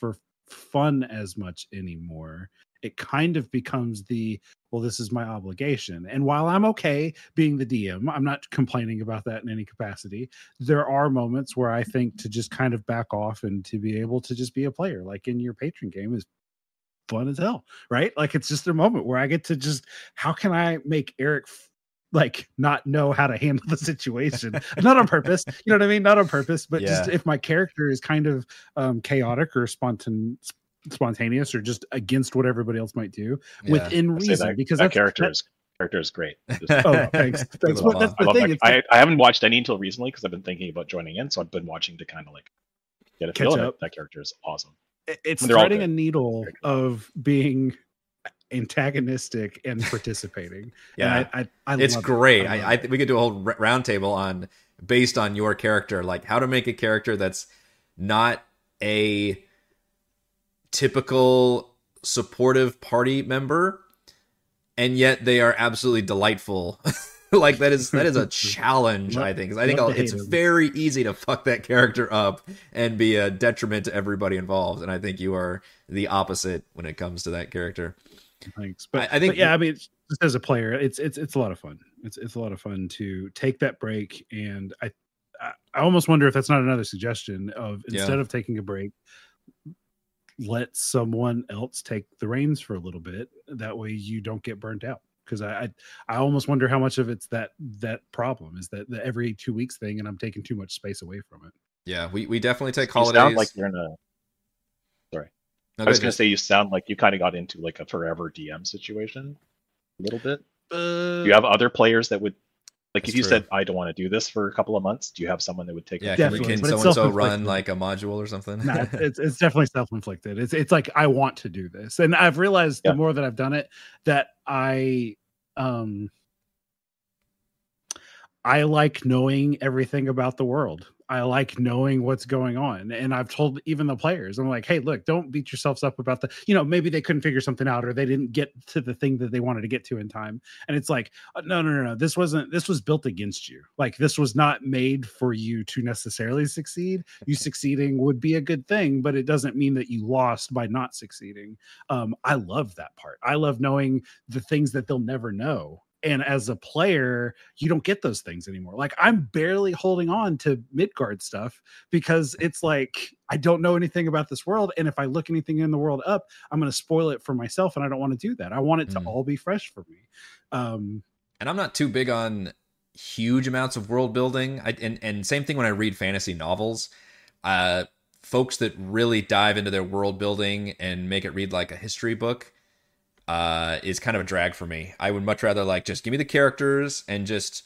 for fun as much anymore it kind of becomes the well this is my obligation. And while i'm okay being the dm i'm not complaining about that in any capacity there are moments where i think to just kind of back off and to be able to just be a player like in your patron game is fun as hell right? Like it's just a moment where i get to just how can i make eric like not know how to handle the situation. Not on purpose you know what i mean? Not on purpose but yeah. just if my character is kind of um chaotic or spontaneous spontaneous or just against what everybody else might do yeah. within reason
that,
because
that character is character is great.
Oh thanks. That's what that's the thing
I, I haven't watched any until recently because i've been thinking about joining in so i've been watching to kind of like get a feel of it that character is awesome.
It's threading a needle of being antagonistic and participating.
yeah,
and I, I, I
it's great. It. I, I we could do a whole roundtable on based on your character, like how to make a character that's not a typical supportive party member, and yet they are absolutely delightful. like that is that is a challenge, I think. I think it's
'em.
very easy to fuck that character up and be a detriment to everybody involved. And I think you are the opposite when it comes to that character.
Thanks, but
I- I think-
but yeah, I mean, just as a player, it's it's it's a lot of fun. It's it's a lot of fun to take that break, and I I, I almost wonder if that's not another suggestion of
Yeah.
instead of taking a break, let someone else take the reins for a little bit. That way, you don't get burnt out. Because I, I I almost wonder how much of it's that that problem is that the every two weeks thing, and I'm taking too much space away from it.
Yeah, we, we definitely take
You
holidays.
sound like you're in a.
No,
I was going to say you sound like you kind of got into like a forever DM situation, a little bit.
Uh,
Do you have other players that would, like,
That's
if you
true.
said I don't want to do this for a couple of months, do you have someone that would take?
Yeah,
it?
can,
Definitely,
can
but
so and so run like a module or something?
no, it's, it's it's definitely self-inflicted. It's it's like I want to do this, and I've realized
Yeah.
the more that I've done it that I um I like knowing everything about the world. I like knowing what's going on, and I've told even the players, I'm like, hey, look, don't beat yourselves up about the, you know, maybe they couldn't figure something out or they didn't get to the thing that they wanted to get to in time, and it's like, uh, no, no, no, no, this wasn't, this was built against you. Like this was not made for you to necessarily succeed you succeeding would be a good thing, but it doesn't mean that you lost by not succeeding. Um, I love that part. I love knowing the things that they'll never know. And as a player, you don't get those things anymore. Like I'm barely holding on to Midgard stuff because it's like I don't know anything about this world. And if I look anything in the world up, I'm going to spoil it for myself. And I don't want to do that. I want it to
Mm.
all be fresh for me. Um,
and I'm not too big on huge amounts of world building. I, and and same thing when I read fantasy novels. Uh, folks that really dive into their world building and make it read like a history book uh, is kind of a drag for me. I would much rather like just give me the characters and just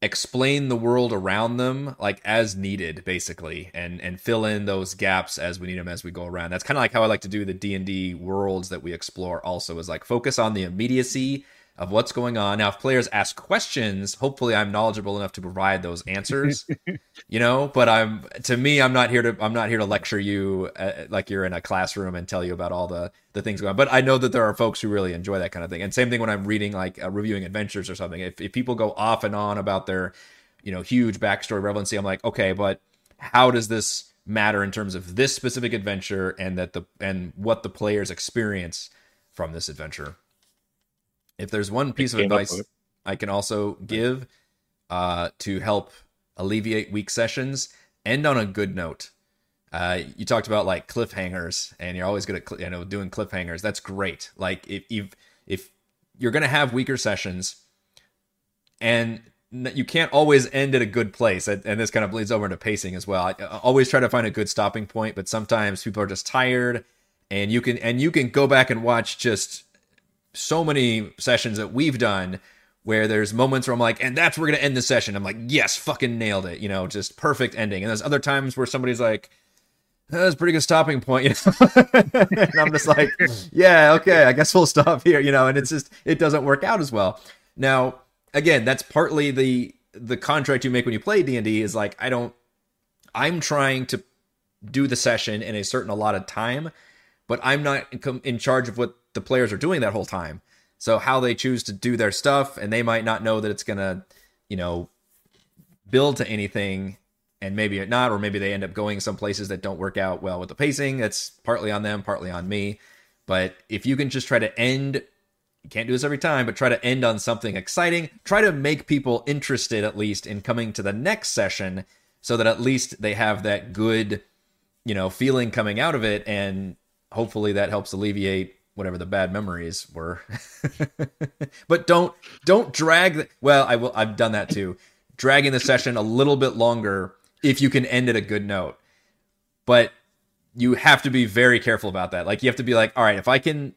explain the world around them like as needed basically and and fill in those gaps as we need them as we go around that's kind of like how i like to do the d&d worlds that we explore also is like focus on the immediacy of what's going on. Now if players ask questions hopefully i'm knowledgeable enough to provide those answers you know but i'm to me i'm not here to i'm not here to lecture you uh, like you're in a classroom and tell you about all the the things going on. But i know that there are folks who really enjoy that kind of thing. And same thing when i'm reading like uh, reviewing adventures or something. If, if people go off and on about their you know huge backstory relevancy i'm like okay but how does this matter in terms of this specific adventure and that the and what the players experience from this adventure if there's one piece of advice I can also give uh, to help alleviate weak sessions. End on a good note. Uh, you talked about like cliffhangers, and you're always good at cl- you know doing cliffhangers. That's great. Like if if if you're gonna have weaker sessions, and you can't always end at a good place, and this kind of bleeds over into pacing as well. I, I always try to find a good stopping point, but sometimes people are just tired, and you can and you can go back and watch just so many sessions that we've done where there's moments where I'm like, and that's we're gonna end the session. I'm like, yes, fucking nailed it. You know, just perfect ending. And there's other times where somebody's like, that's a pretty good stopping point. You know? and I'm just like, yeah, okay, I guess we'll stop here. You know, and it's just it doesn't work out as well. Now, again, that's partly the the contract you make when you play D and D is like, I don't. I'm trying to do the session in a certain allotted time, but I'm not in charge of what the players are doing that whole time. So how they choose to do their stuff, and they might not know that it's gonna, you know, build to anything, and maybe it not, or maybe they end up going some places that don't work out well with the pacing. That's partly on them, partly on me. But if you can just try to end, you can't do this every time, but try to end on something exciting. Try to make people interested at least in coming to the next session, so that at least they have that good, you know, feeling coming out of it, and hopefully that helps alleviate whatever the bad memories were. but don't don't drag the, well, I will I've done that too. Dragging the session a little bit longer if you can end at a good note. But you have to be very careful about that. Like you have to be like, all right, if I can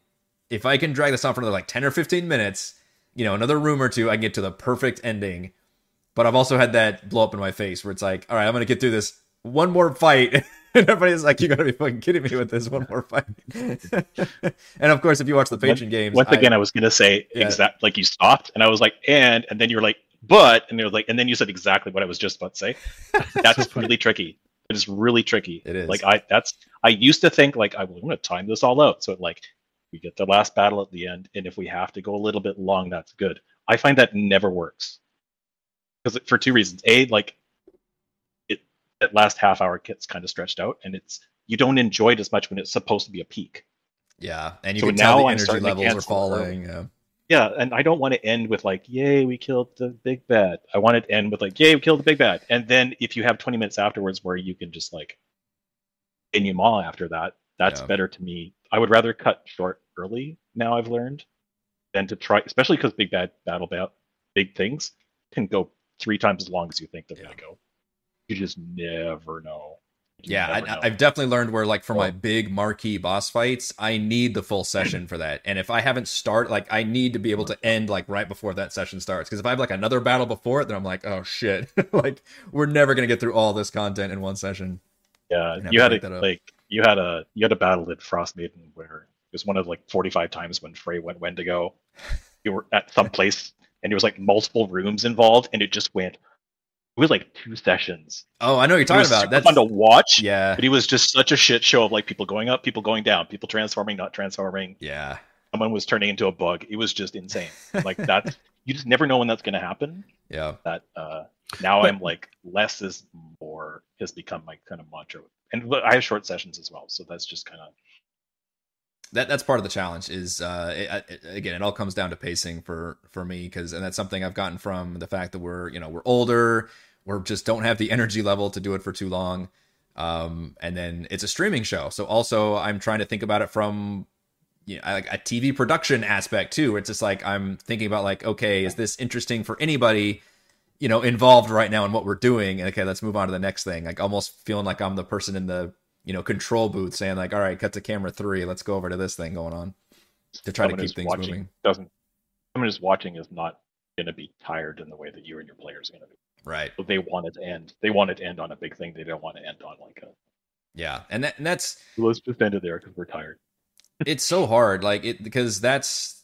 if I can drag this on for another like 10 or 15 minutes, you know, another room or two, I can get to the perfect ending. But I've also had that blow up in my face where it's like, all right, I'm gonna get through this one more fight. And everybody's like, "You gotta be fucking kidding me with this one more fight." and of course, if you watch the patron games,
Once again, I, was going to say
Yeah.
exact like you stopped, and I was like, and, and then you're like, but, and you're like, and then you said exactly what I was just about to say. That's really tricky. It is really tricky.
It is.
Like I, that's I used to think like I, am to time this all out, so it like We get the last battle at the end, and if we have to go a little bit long, that's good. I find that never works because for two reasons. A, like that last half hour gets kind of stretched out, and it's you don't enjoy it as much when it's supposed to be a peak.
Yeah, and you
So
can tell the
now
energy levels are falling. Yeah.
Yeah, and I don't want to end with like, "Yay, we killed the big bad." I want it to end with like, "Yay, we killed the big bad," and then if you have 20 minutes afterwards where you can just like denouement after that, that's
Yeah.
better to me. I would rather cut short early. Now I've learned than to try, especially because big bad battle ba- big things can go three times as long as you think they're
Yeah.
gonna go. You just never know. You
Yeah,
never
I,
know.
I've definitely learned where, like, for my big marquee boss fights, I need the full session for that. And if I haven't start, like, I need to be able to end like right before that session starts. Because if I have like another battle before it, then I'm like, oh shit, like we're never gonna get through all this content in one session.
Yeah, you had a like you had a you had a battle in Frost Maiden where it was one of like forty five times when Frey went Wendigo. You were at some place and there was like multiple rooms involved, and it just went. It was like two sessions.
Oh, I know what you're talking about. That's
fun to watch,
yeah,
but he was just such a shit show of like people going up, people going down, people transforming, not transforming.
yeah,
Someone was turning into a bug. It was just insane. Like that, you just never know when that's going to happen.
yeah.
That uh, now
But-
I'm like less is more has become my kind of mantra, and I have short sessions as well, so that's just kind of
that that's part of the challenge is uh it, it, again it all comes down to pacing for for me because and that's something i've gotten from the fact that we're you know we're older we're just don't have the energy level to do it for too long. Um and then it's a streaming show. So also i'm trying to think about it from you know like a tv production aspect too. It's just like i'm thinking about like okay is this interesting for anybody you know involved right now in what we're doing? And okay let's move on to the next thing. Like almost feeling like i'm the person in the you know control booth saying like all right cut to camera three. Let's go over to this thing going on to try to keep things
watching
moving.
doesn't someone who's watching is not going to be tired in the way that you and your players are going to be.
Right
So they want it to end. They want it to end on a big thing. They don't want to end on like a
yeah and that and that's
let's just end it there because we're tired.
it's so hard like it because that's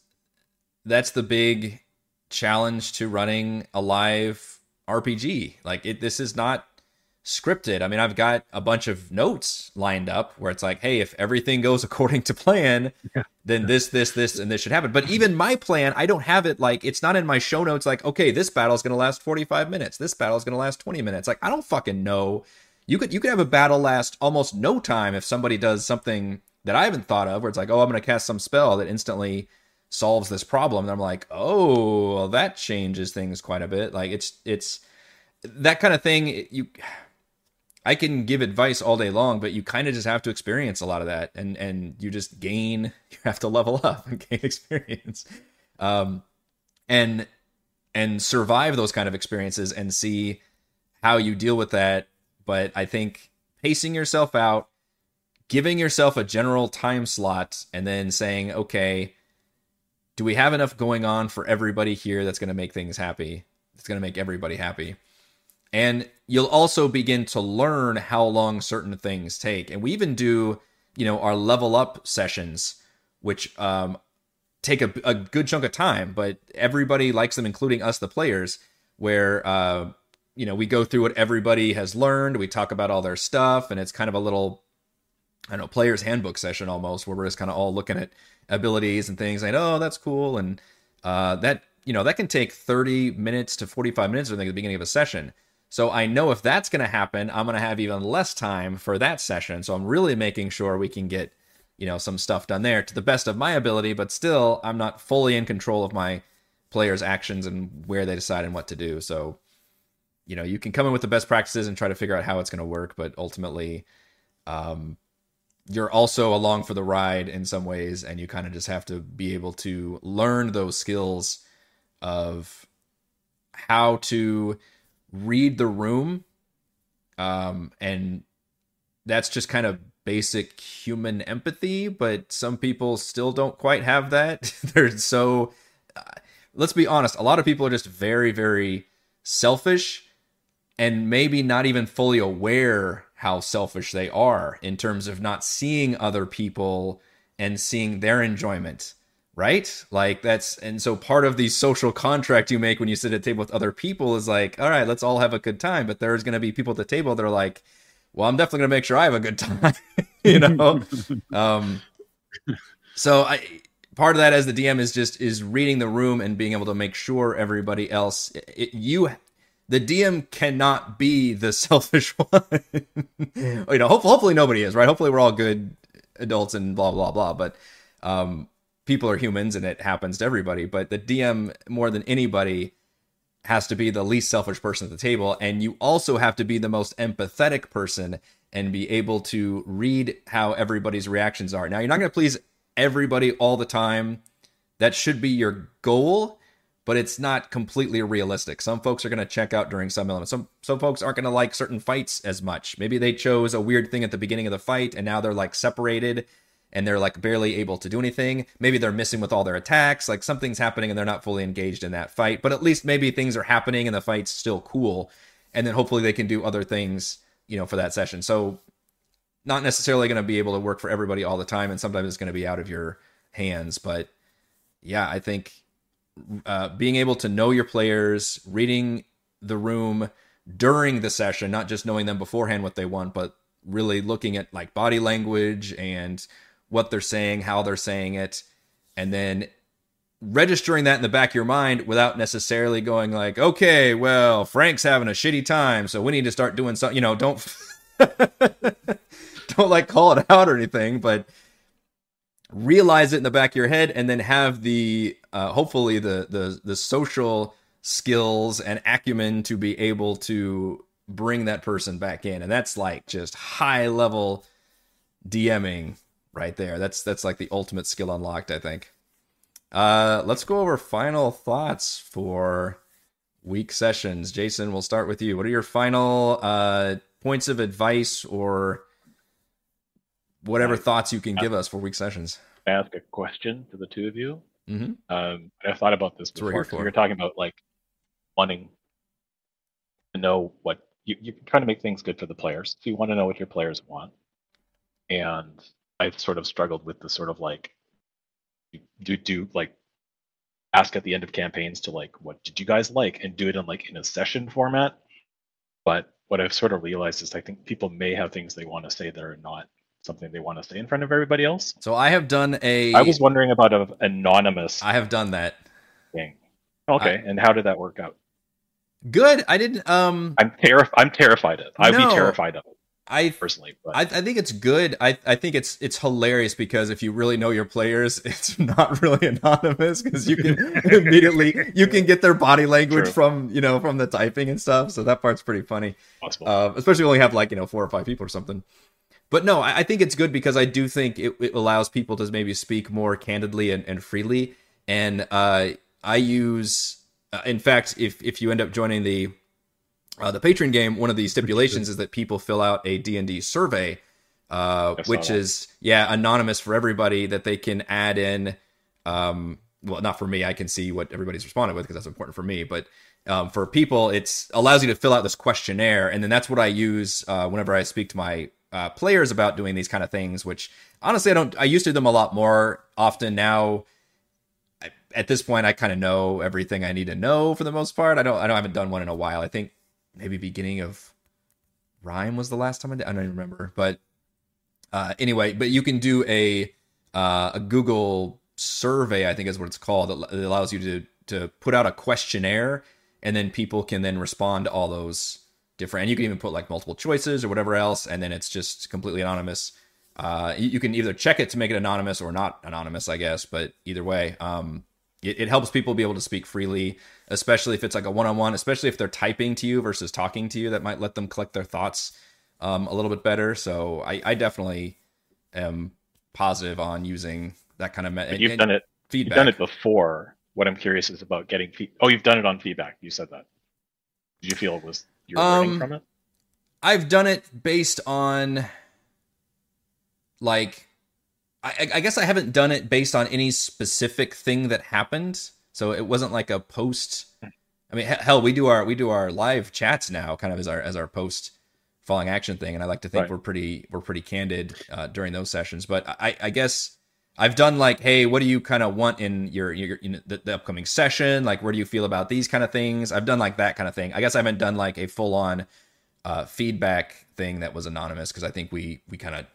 that's the big challenge to running a live rpg like it this is not scripted i mean i've got a bunch of notes lined up where it's like hey if everything goes according to plan
Yeah.
then this this this and this should happen but even my plan i don't have it like it's not in my show notes like okay this battle is going to last 45 minutes this battle is going to last 20 minutes like i don't fucking know you could you could have a battle last almost no time if somebody does something that I haven't thought of, where it's like, oh, I'm going to cast some spell that instantly solves this problem, and I'm like, oh, well, that changes things quite a bit. Like it's it's that kind of thing. You, I can give advice all day long, but you kind of just have to experience a lot of that, and and you just gain. You have to level up and gain experience, um, and and survive those kind of experiences and see how you deal with that. But I think pacing yourself out giving yourself a general time slot and then saying, okay, do we have enough going on for everybody here that's going to make things happy? It's going to make everybody happy. And you'll also begin to learn how long certain things take. And we even do, you know, our level up sessions, which um, take a, a good chunk of time, but everybody likes them, including us, the players, where, uh, you know, we go through what everybody has learned. We talk about all their stuff, and it's kind of a little I don't know, player's handbook session almost, where we're just kind of all looking at abilities and things, like, oh, that's cool. And uh, that, you know, that can take 30 minutes to 45 minutes, I think, at the beginning of a session. So I know if that's going to happen, I'm going to have even less time for that session. So I'm really making sure we can get, you know, some stuff done there to the best of my ability, but still, I'm not fully in control of my players' actions and where they decide and what to do. So, you know, you can come in with the best practices and try to figure out how it's going to work, but ultimately, um, you're also along for the ride in some ways and you kind of just have to be able to learn those skills of how to read the room um and that's just kind of basic human empathy but some people still don't quite have that. They're so uh, let's be honest a lot of people are just very very selfish and maybe not even fully aware how selfish they are in terms of not seeing other people and seeing their enjoyment right like that's and so part of the social contract you make when you sit at a table with other people is like all right let's all have a good time but there's going to be people at the table that are like well i'm definitely going to make sure i have a good time you know um So I part of that as the DM is just is reading the room and being able to make sure everybody else it, you the DM cannot be the selfish one. you know, hopefully, hopefully nobody is right. Hopefully we're all good adults and blah blah blah. But um, people are humans and it happens to everybody. But the DM more than anybody has to be the least selfish person at the table, and you also have to be the most empathetic person and be able to read how everybody's reactions are. Now, you're not going to please everybody all the time. That should be your goal, but it's not completely realistic. Some folks are going to check out during some elements. Some some folks aren't going to like certain fights as much. Maybe they chose a weird thing at the beginning of the fight and now they're like separated and they're like barely able to do anything. Maybe they're missing with all their attacks. Like something's happening and they're not fully engaged in that fight. But at least maybe things are happening and the fight's still cool. And then hopefully they can do other things, you know, for that session. So not necessarily going to be able to work for everybody all the time, and sometimes it's going to be out of your hands. But yeah, I think uh, being able to know your players, reading the room during the session, not just knowing them beforehand what they want, but really looking at like body language and what they're saying, how they're saying it, and then registering that in the back of your mind without necessarily going like, okay, well, Frank's having a shitty time, so we need to start doing something. You know, don't don't like call it out or anything, but realize it in the back of your head and then have the uh, hopefully the the the social skills and acumen to be able to bring that person back in and that's like just high level dming right there that's that's like the ultimate skill unlocked i think uh let's go over final thoughts for weak sessions jason we'll start with you what are your final uh points of advice or whatever I, thoughts you can give us for weak sessions.
Ask a question to the two of you.
Mm-hmm.
Um, I thought about this before. You were talking about like wanting to know what you, you're trying to make things good for the players. So you want to know what your players want. And I've sort of struggled with the sort of like do do like ask at the end of campaigns to like what did you guys like and do it in like in a session format. But what I've sort of realized is I think people may have things they want to say that are not something they want to say in front of everybody else.
So I have done a.
I was wondering about an anonymous.
I have done that
thing. Okay, I... and how did that work out?
Good. I didn't. Um.
I'm terrified. I'm terrified of. I'd no, be terrified of it.
I
personally,
but. I, I think it's good. I, I think it's it's hilarious because if you really know your players, it's not really anonymous because you can immediately you can get their body language True. from you know from the typing and stuff. So that part's pretty funny. Uh, especially when you have like you know four or five people or something but no, I, think it's good because I do think it, it allows people to maybe speak more candidly and, and freely. And uh, I use, uh, in fact, if if you end up joining the uh, the patron game, one of the stipulations is that people fill out a D and D survey, uh, which is yeah anonymous for everybody that they can add in. Um, well, not for me. I can see what everybody's responded with because that's important for me. But um, for people, it allows you to fill out this questionnaire, and then that's what I use uh, whenever I speak to my uh, players about doing these kind of things. Which honestly, I don't. I used to do them a lot more often. Now, I, at this point, I kind of know everything I need to know for the most part. I don't. I, don't, I haven't done one in a while. I think maybe beginning of Rime was the last time I did. I don't even remember. But uh, anyway, but you can do a uh, a Google survey. I think is what it's called. That allows you to to put out a questionnaire, and then people can then respond to all those different. And you can even put like multiple choices or whatever else, and then it's just completely anonymous. Uh, you, you, can either check it to make it anonymous or not anonymous, I guess. But either way, um, it, it, helps people be able to speak freely, especially if it's like a one-on-one. Especially if they're typing to you versus talking to you, that might let them collect their thoughts um, a little bit better. So I, I definitely am positive on using that kind of.
Me- you've and, done it. Feedback. You've done it before. What I'm curious is about getting. Fe- oh, you've done it on feedback. You said that. Did you feel it was you're um, learning from it?
I've done it based on like I, I, guess I haven't done it based on any specific thing that happened. So it wasn't like a post. I mean, hell, we do our we do our live chats now, kind of as our as our post falling action thing, and I like to think right. we're pretty we're pretty candid uh, during those sessions. But I, I guess I've done like, hey, what do you kind of want in your, your you know, the, the, upcoming session? Like, where do you feel about these kind of things? I've done like that kind of thing. I guess I haven't done like a full on uh, feedback thing that was anonymous because I think we we kind of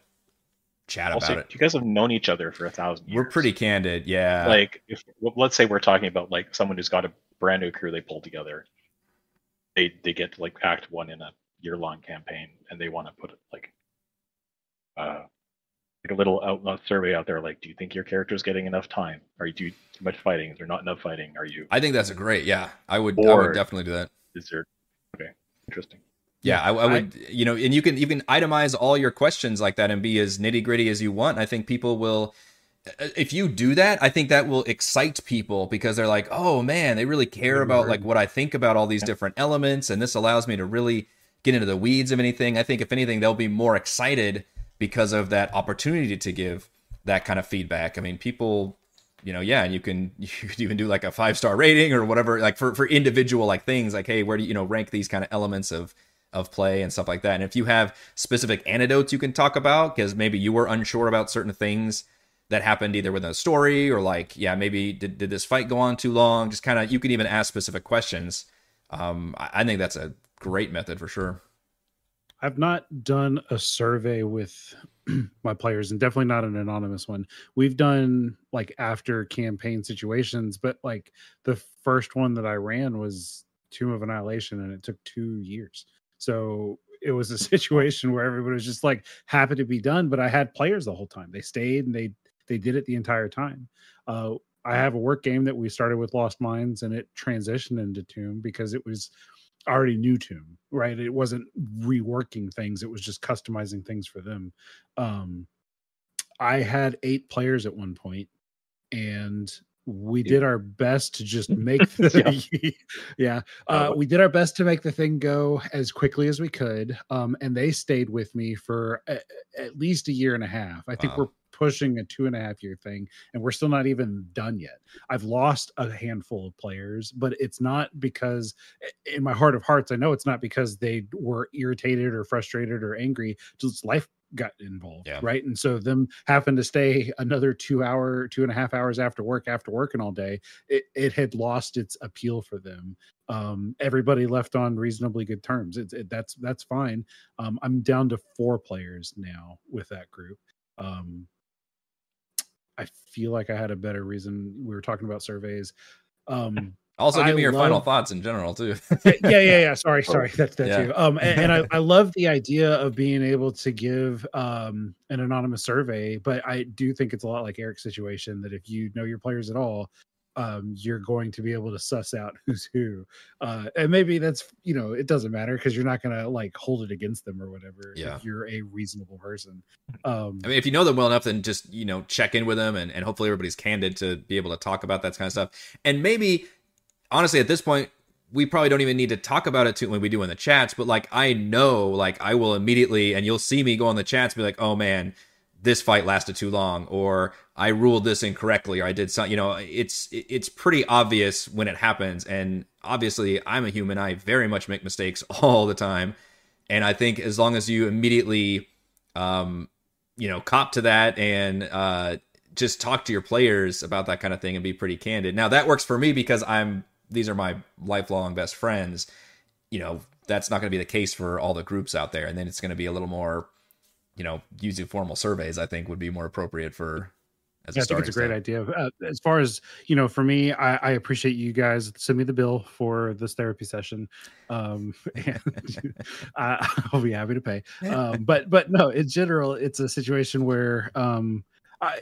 chat
also,
about it.
you guys have known each other for a thousand years.
We're pretty candid, yeah.
like if let's say we're talking about like someone who's got a brand new crew they pull together. They they get to like act one in a year long campaign and they want to put like uh like a little outlaw survey out there like do you think your character's getting enough time are you do too much fighting is there not enough fighting are you
I think that's a great. Yeah, I would. I would definitely do that.
is there okay interesting
Yeah, I, I would. you know, and you can you can itemize all your questions like that and be as nitty gritty as you want. I think people will. uh, If you do that, I think that will excite people because they're like, "Oh man, they really care about like what I think about all these different elements," and this allows me to really get into the weeds of anything. I think if anything, they'll be more excited because of that opportunity to give that kind of feedback. I mean, people, you know, yeah, and you can you could even do like a five star rating or whatever, like for for individual like things, like hey, where do you, you know rank these kind of elements of of play and stuff like that. And if you have specific anecdotes you can talk about, because maybe you were unsure about certain things that happened either within a story or like, yeah, maybe did, did this fight go on too long? Just kind of, you can even ask specific questions. Um, I, I think that's a great method for sure.
I've not done a survey with my players and definitely not an anonymous one. We've done like after campaign situations, but like the first one that I ran was Tomb of Annihilation and it took two years. So it was a situation where everybody was just like happy to be done, but I had players the whole time. They stayed and they they did it the entire time. Uh, I have a work game that we started with Lost Mines and it transitioned into Tomb because it was already new Tomb, right? It wasn't reworking things; it was just customizing things for them. Um, I had eight players at one point, and we did our best to just make the yeah, uh,
Uh,
we did our best to make the thing go as quickly as we could um and they stayed with me for a, at least a year and a half. I think
Wow.
we're pushing a two and a half year thing and we're still not even done yet. I've lost a handful of players but it's not because in my heart of hearts i know it's not because they were irritated or frustrated or angry just life got involved
Yeah.
right? And so them having to stay another two hour two and a half hours after work after working all day it, it had lost its appeal for them. Um everybody left on reasonably good terms. It's it, that's that's fine. Um i'm down to four players now with that group. Um i feel like i had a better reason we were talking about surveys um
Also, give
I
me your final thoughts in general too.
yeah, yeah, yeah, yeah. Sorry, sorry. That's that
Yeah.
too. Um, and, and I, I love the idea of being able to give um an anonymous survey, but I do think it's a lot like Eric's situation that if you know your players at all, um, you're going to be able to suss out who's who. Uh, and maybe that's you know it doesn't matter because you're not gonna like hold it against them or whatever.
Yeah.
if you're a reasonable person. Um,
I mean, if you know them well enough, then just you know check in with them, and, and hopefully everybody's candid to be able to talk about that kind of stuff. And maybe, honestly, at this point, we probably don't even need to talk about it too when we do in the chats. But like, I know, like, I will immediately, and you'll see me go on the chats, and be like, oh man, this fight lasted too long, or I ruled this incorrectly, or I did something. You know, it's it's pretty obvious when it happens, and obviously, I'm a human. I very much make mistakes all the time, and I think as long as you immediately um, you know, cop to that and uh, just talk to your players about that kind of thing and be pretty candid. Now that works for me because I'm these are my lifelong best friends. You know, that's not going to be the case for all the groups out there, and then it's going to be a little more, you know, using formal surveys. I think would be more appropriate for. As a
Yeah, I think it's a great
starting
idea. Uh, as far as you know, for me, I, I appreciate you guys send me the bill for this therapy session, um, and I, I'll be happy to pay. Um, but but no, in general, it's a situation where um, I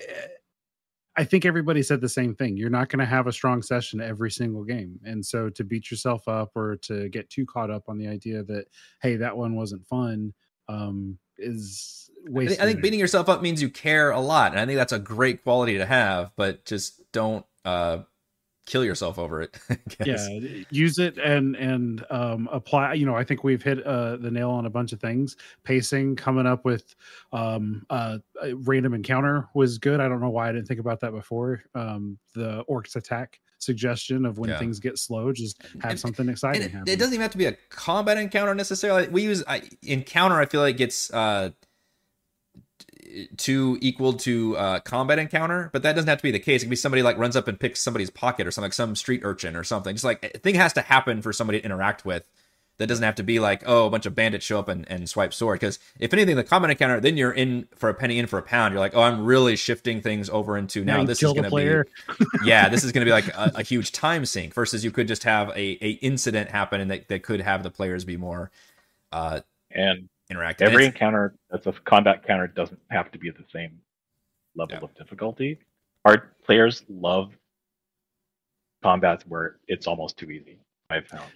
I think everybody said the same thing. You're not going to have a strong session every single game, and so to beat yourself up or to get too caught up on the idea that hey, that one wasn't fun, um, is
I think, I think beating yourself up means you care a lot, and I think that's a great quality to have. But just don't uh, kill yourself over it. I guess.
yeah use it and and um apply you know i think we've hit uh the nail on a bunch of things pacing coming up with um uh a random encounter was good i don't know why i didn't think about that before um the orcs attack suggestion of when
Yeah.
things get slow just have
And-
something exciting
it,
happen
it doesn't even have to be a combat encounter necessarily. We use I, encounter. I feel like it's uh, t- too equal to uh, combat encounter, but that doesn't have to be the case. It could be somebody like runs up and picks somebody's pocket or something, like some street urchin or something. Just like a thing has to happen for somebody to interact with that doesn't have to be like oh a bunch of bandits show up and, and swipe sword because if anything the combat encounter then you're in for a penny in for a pound you're like oh i'm really shifting things over into now,
Now
this is going to
player.
be yeah this is going to be like a, a huge time sink versus you could just have a, a incident happen and that, that could have the players be more uh
And
interactive
every
It's-
encounter that's a combat counter doesn't have to be the same level
Yeah.
of difficulty. our players love combats where it's almost too easy. I've found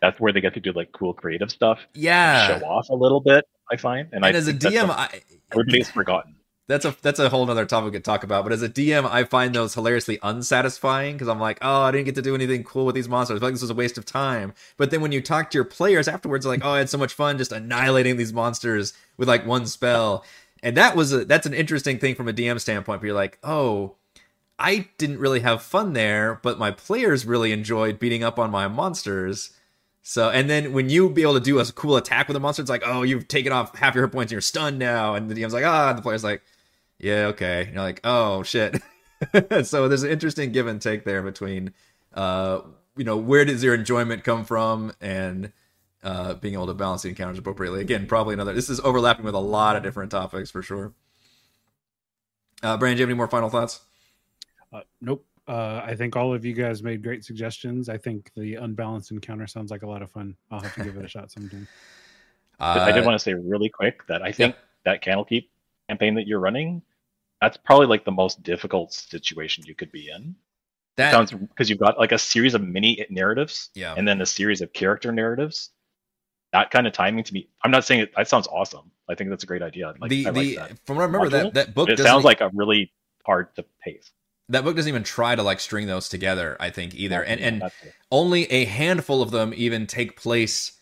that's where they get to do like cool creative stuff,
yeah
show off a little bit. I find, and,
and
I
as a dm
what
I,
everybody's forgotten.
that's a that's a whole other topic to talk about. But as a DM, I find those hilariously unsatisfying because I'm like, oh, I didn't get to do anything cool with these monsters. I feel like this was a waste of time. But then when you talk to your players afterwards, like, oh, I had so much fun just annihilating these monsters with like one spell. And that was a that's an interesting thing from a DM standpoint. Where you're like, oh, I didn't really have fun there, but my players really enjoyed beating up on my monsters. So, and then when you be able to do a cool attack with a monster, it's like, oh, you've taken off half your hit points and you're stunned now. And the DM's like, ah, the player's like, yeah, okay. And you're like, oh, shit. so there's an interesting give and take there between, uh, you know, where does your enjoyment come from and uh, being able to balance the encounters appropriately. Again, probably another, this is overlapping with a lot of different topics for sure. Uh, do you have any more final thoughts?
Uh, nope. Uh, I think all of you guys made great suggestions. I think the unbalanced encounter sounds like a lot of fun. I'll have to give it a shot sometime.
But I did
Uh,
want to say really quick that I think that Candlekeep campaign that you're running, that's probably like the most difficult situation you could be in.
that,
sounds because you've got like a series of mini narratives
yeah.
and then a series of character narratives. That kind of timing to me, I'm not saying it. That sounds awesome. I think that's a great idea. Like,
the
I like
the
that.
from what I remember
module,
that that book
it sounds like a really hard to pace.
That book doesn't even try to like string those together. I think either, and and only a handful of them even take place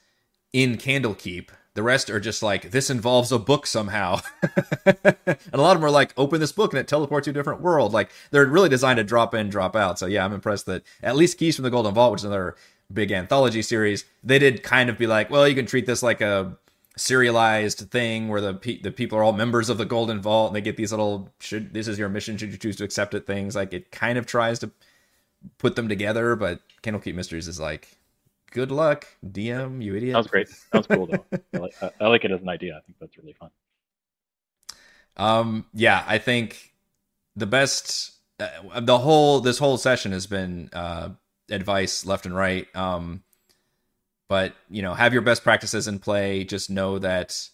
in Candlekeep. The rest are just like this involves a book somehow, and a lot of them are like open this book and it teleports you to a different world. Like they're really designed to drop in, drop out. So yeah, I'm impressed that at least Keys from the Golden Vault, which is another big anthology series, they did kind of be like, well, you can treat this like a serialized thing where the pe- the people are all members of the Golden Vault and they get these little should this is your mission should you choose to accept it things. Like it kind of tries to put them together, but Candlekeep Mysteries is like, good luck, DM, you idiot.
Sounds great. Sounds cool though. I like, I- I like it as an idea. I think that's really fun.
Um, yeah, I think the best, uh, the whole this whole session has been uh, advice left and right. Um, but you know, have your best practices in play. Just know that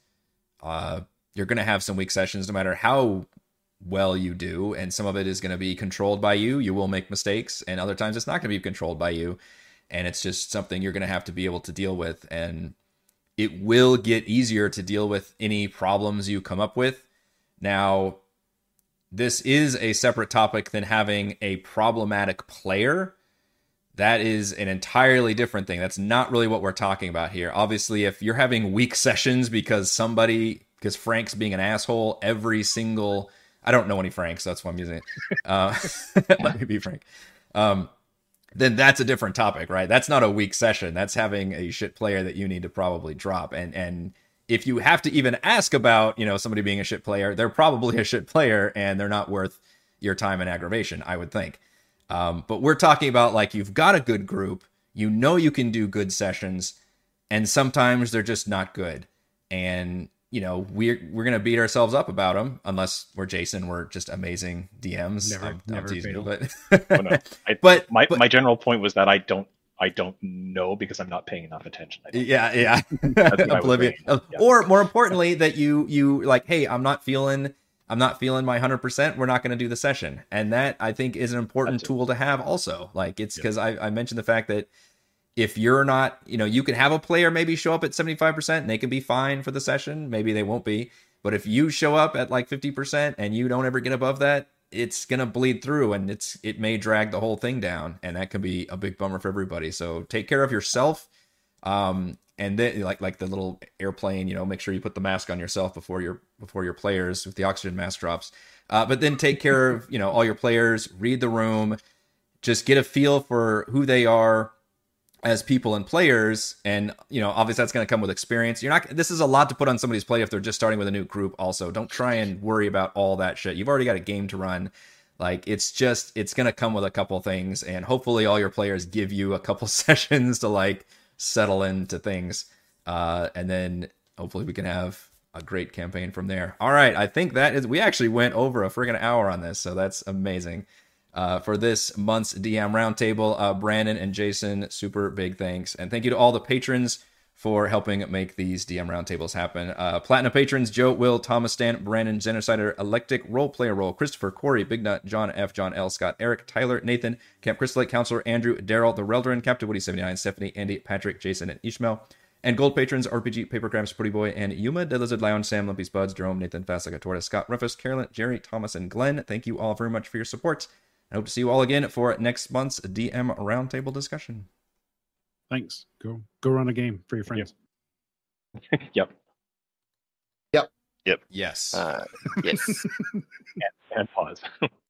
uh, you're going to have some weak sessions, no matter how well you do, and some of it is going to be controlled by you. You will make mistakes, and other times it's not going to be controlled by you, and it's just something you're going to have to be able to deal with. And it will get easier to deal with any problems you come up with. Now, this is a separate topic than having a problematic player. That is an entirely different thing. That's not really what we're talking about here. Obviously, if you're having weak sessions because somebody, because Frank's being an asshole every single, I don't know any Franks, so that's why I'm using it. Uh, let me be Frank. Um, then that's a different topic, right? That's not a weak session. That's having a shit player that you need to probably drop. And and if you have to even ask about, you know, somebody being a shit player, they're probably a shit player and they're not worth your time and aggravation, I would think. Um, but we're talking about like you've got a good group, you know you can do good sessions, and sometimes they're just not good. And you know we're we're gonna beat ourselves up about them unless we're Jason, we're just amazing DMs.
Never-
I'm, I'm teasing you, but
Oh, no. I,
but
my
but-
my general point was that I don't I don't know because I'm not paying enough attention. I
yeah yeah
what I was
oblivious
saying. Yeah.
or more importantly that you you like hey i'm not feeling i'm not feeling my 100% we're not going to do the session. And that i think is an important
it.
tool to have also. Like it's because I, I mentioned the fact that if you're not you know you can have a player maybe show up at 75% and they can be fine for the session maybe they won't be. But if you show up at like 50% and you don't ever get above that it's gonna bleed through and it's it may drag the whole thing down and that can be a big bummer for everybody. So take care of yourself um and then like like the little airplane you know make sure you put the mask on yourself before your before your players with the oxygen mask drops. Uh, but then take care of you know all your players read the room just get a feel for who they are as people and players. And you know obviously that's going to come with experience. You're not this is a lot to put on somebody's plate if they're just starting with a new group also. Don't try and worry about all that shit. You've already got a game to run. Like it's just it's going to come with a couple things. And hopefully all your players give you a couple sessions to like settle into things, uh, and then hopefully we can have a great campaign from there. All right, I think that is. We actually went over a friggin' hour on this, so that's amazing. Uh, for this month's DM roundtable, uh, Brandon and Jason, super big thanks, and thank you to all the patrons for helping make these DM roundtables happen. Uh, Platinum patrons Joe, Will, Thomas Stan, Brandon, Genocider, Electric, Role Player Role, Christopher, Corey, Big Nut, John F, John L, Scott, Eric, Tyler, Nathan, Camp Crystalite, Counselor, Andrew, Daryl, The Reldrin, Captain Woody 79, Stephanie, Andy, Patrick, Jason, and Ishmael. And gold patrons RPG, Papercrafts, Pretty Boy, and Yuma, Dead Lizard Lounge, Sam, Lumpy's Buds, Jerome, Nathan, Fast Like a Tortoise, Scott, Rufus, Carolyn, Jerry, Thomas, and Glenn. Thank you all very much for your support. I hope to see you all again for next month's DM roundtable discussion.
Thanks. Go go run a game for your friends.
yep.
Yep.
Yep.
Yes.
Uh, yes.
And pause.